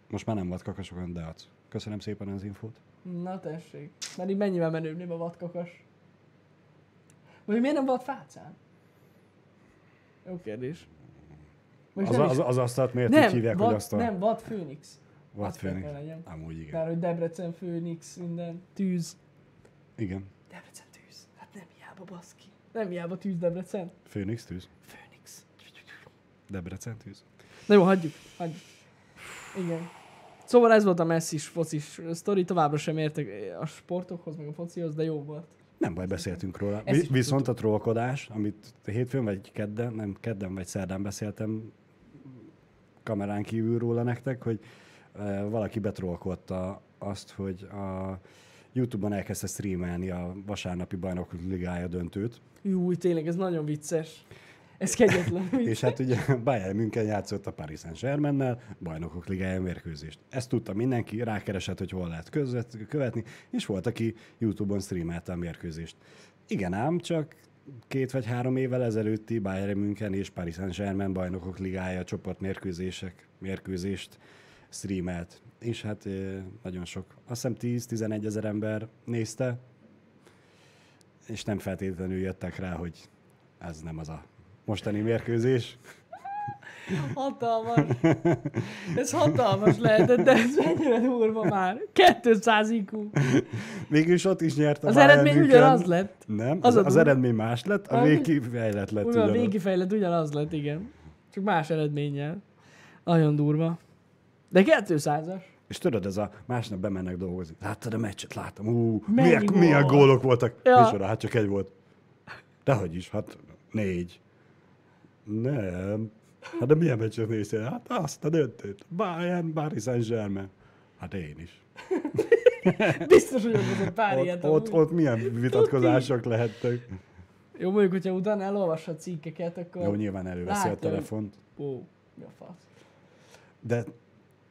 Most már nem vadkakasok, hanem deac. Köszönöm szépen az infót. Na tessék. Mert így mennyivel menőbb a vadkakas. Vagy miért nem vad fácán? Jó kérdés. Vagy Az, nem az, az asztalt miért nem, úgy hívják, vad, hogy asztal? Nem, vad Főnix. Vad Főnix. Amúgy igen. Mert hogy Debrecen Főnix, minden. Tűz. Igen. Debrecen hiába baszki. Nem hiába tűz Debrecen. Főnix tűz. Főnix. Debrecen tűz. Na jó, hagyjuk. hagyjuk. Igen. Szóval ez volt a messzis focis sztori, továbbra sem értek a sportokhoz, meg a focihoz, de jó volt. Nem baj, beszéltünk róla. Vi- is viszont a trollkodás, amit hétfőn vagy kedden, nem kedden vagy szerdán beszéltem kamerán kívül róla nektek, hogy Ö, Valaki betrolkodta azt, hogy a YouTube-on elkezdte streamelni a vasárnapi bajnokok ligája döntőt, Jú, tényleg, ez nagyon vicces. Ez kegyetlen. [laughs] és hát ugye Bayern München játszott a Paris Saint-Germain-nel bajnokok ligája mérkőzést. Ezt tudta mindenki, rákeresett, hogy hol lehet közvet, követni, és volt, aki YouTube-on streamelte a mérkőzést. Igen ám, csak két vagy három évvel ezelőtti Bayern München és Paris Saint-Germain bajnokok ligája csoportmérkőzések, mérkőzést streamelt. És hát nagyon sok, azt hiszem 10-11 ezer ember nézte, és nem feltétlenül jöttek rá, hogy ez nem az a mostani mérkőzés. Hatalmas. Ez hatalmas lehetett, de ez mennyire durva már. 200 IQ. Végülis ott is nyert a Az Bayern eredmény München. ugyanaz lett. Nem, Az az, a az eredmény más lett, a Ami- végkifejlett lett Ugyan a ugyanaz. végkifejlett ugyanaz lett, igen. Csak más eredménnyel. Nagyon durva. De 200-as. És tudod, ez a másnap bemennek dolgozni. Láttad a meccset? Láttam. Ú, Mennyi milyen, gól? milyen gólok voltak. Ja. Micsoda, hát csak egy volt. Dehogy is, hát négy. Nem. Hát de milyen meccset néztél? Hát azt a döntőt. Bayern, Paris Saint-Germain. Hát én is. [laughs] Biztos, hogy ott egy pár Ott, ilyet. ott, ott milyen vitatkozások lehettek. Jó, mondjuk, hogyha utána elolvassa a cikkeket, akkor... Jó, nyilván előveszi a telefont. Ó, mi a fasz. De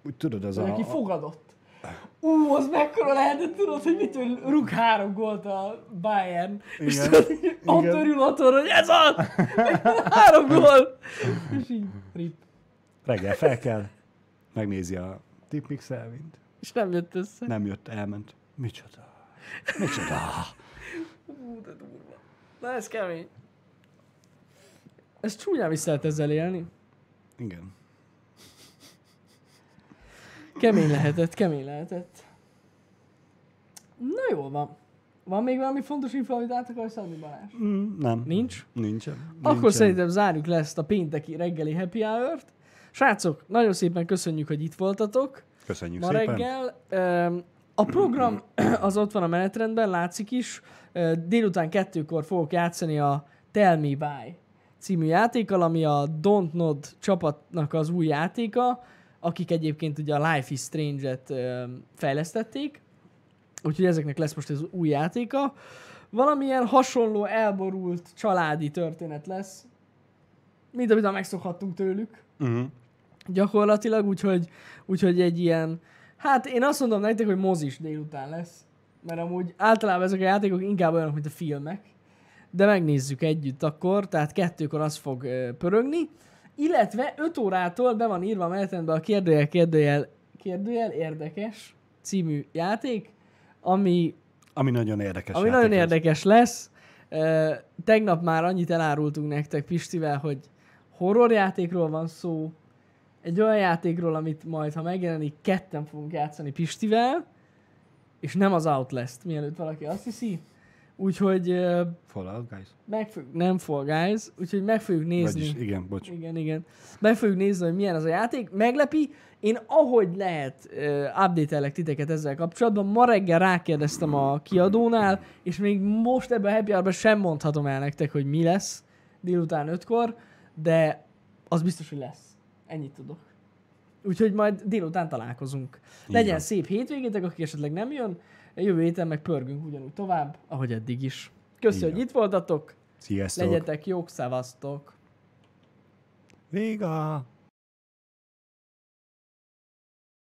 úgy tudod, az Vagy a... aki fogadott. Ú, az mekkora lehetett, tudod, hogy mitől rúg három gólt a Bayern. És Igen. tudod, így ott Igen. örül otthon, hogy ez az! [laughs] három gól! És így, rip. Reggel fel kell, megnézi a tipmix elvint. És nem jött össze. Nem jött, elment. Micsoda? Micsoda? Ú, de durva. Na ez kemény. Ez csúnyán vissza lehet ezzel élni. Igen. Kemény lehetett, kemény lehetett. Na jól van. Van még valami fontos info, amit át akarsz adni, Balázs? Mm, nem. Nincs? Nincsen. Akkor Nincsen. szerintem zárjuk le ezt a pénteki reggeli happy hour-t. Srácok, nagyon szépen köszönjük, hogy itt voltatok Köszönjük ma szépen. reggel. Öm, A program [clears throat] az ott van a menetrendben, látszik is. Ö, Délután kettőkor fogok játszani a Tell Me Why című játékkal, ami a Don't Nod csapatnak az új játéka, akik egyébként ugye a Life is Strange-et fejlesztették. Úgyhogy ezeknek lesz most az új játéka. Valamilyen hasonló, elborult családi történet lesz, mint amit már megszokhattunk tőlük Uh-huh. gyakorlatilag, úgyhogy, úgyhogy egy ilyen, hát én azt mondom nektek, hogy mozis délután lesz, mert amúgy általában ezek a játékok inkább olyanok, mint a filmek, de megnézzük együtt akkor, tehát kettőkor az fog pörögni, illetve 5 órától be van írva a menetrendben a kérdőjel, kérdőjel, kérdőjel érdekes című játék, ami Ami nagyon érdekes ami nagyon érdekes lesz. Tegnap már annyit elárultunk nektek Pistivel, hogy horrorjátékról van szó, egy olyan játékról, amit majd, ha megjelenik, ketten fogunk játszani Pistivel, és nem az Outlast, mielőtt valaki azt hiszi. Úgyhogy ö, Fallout Guys? meg fog, nem Fall Guys, úgyhogy meg fogjuk nézni. Vagyis, igen, bocs. Igen, igen. Meg fogjuk nézni, hogy milyen az a játék. Meglepi. Én ahogy lehet uh, update titeket ezzel kapcsolatban. Ma reggel rákérdeztem a kiadónál, és még most ebben a happy hour sem mondhatom el nektek, hogy mi lesz délután ötkor, de az biztos, hogy lesz. Ennyit tudok. Úgyhogy majd délután találkozunk. Legyen szép hétvégétek, aki esetleg nem jön. Jövő héten meg pörgünk ugyanúgy tovább, ahogy eddig is. Köszi, Így hogy itt voltatok. Sziasztok! Legyetek jók, szevasztok! Véga!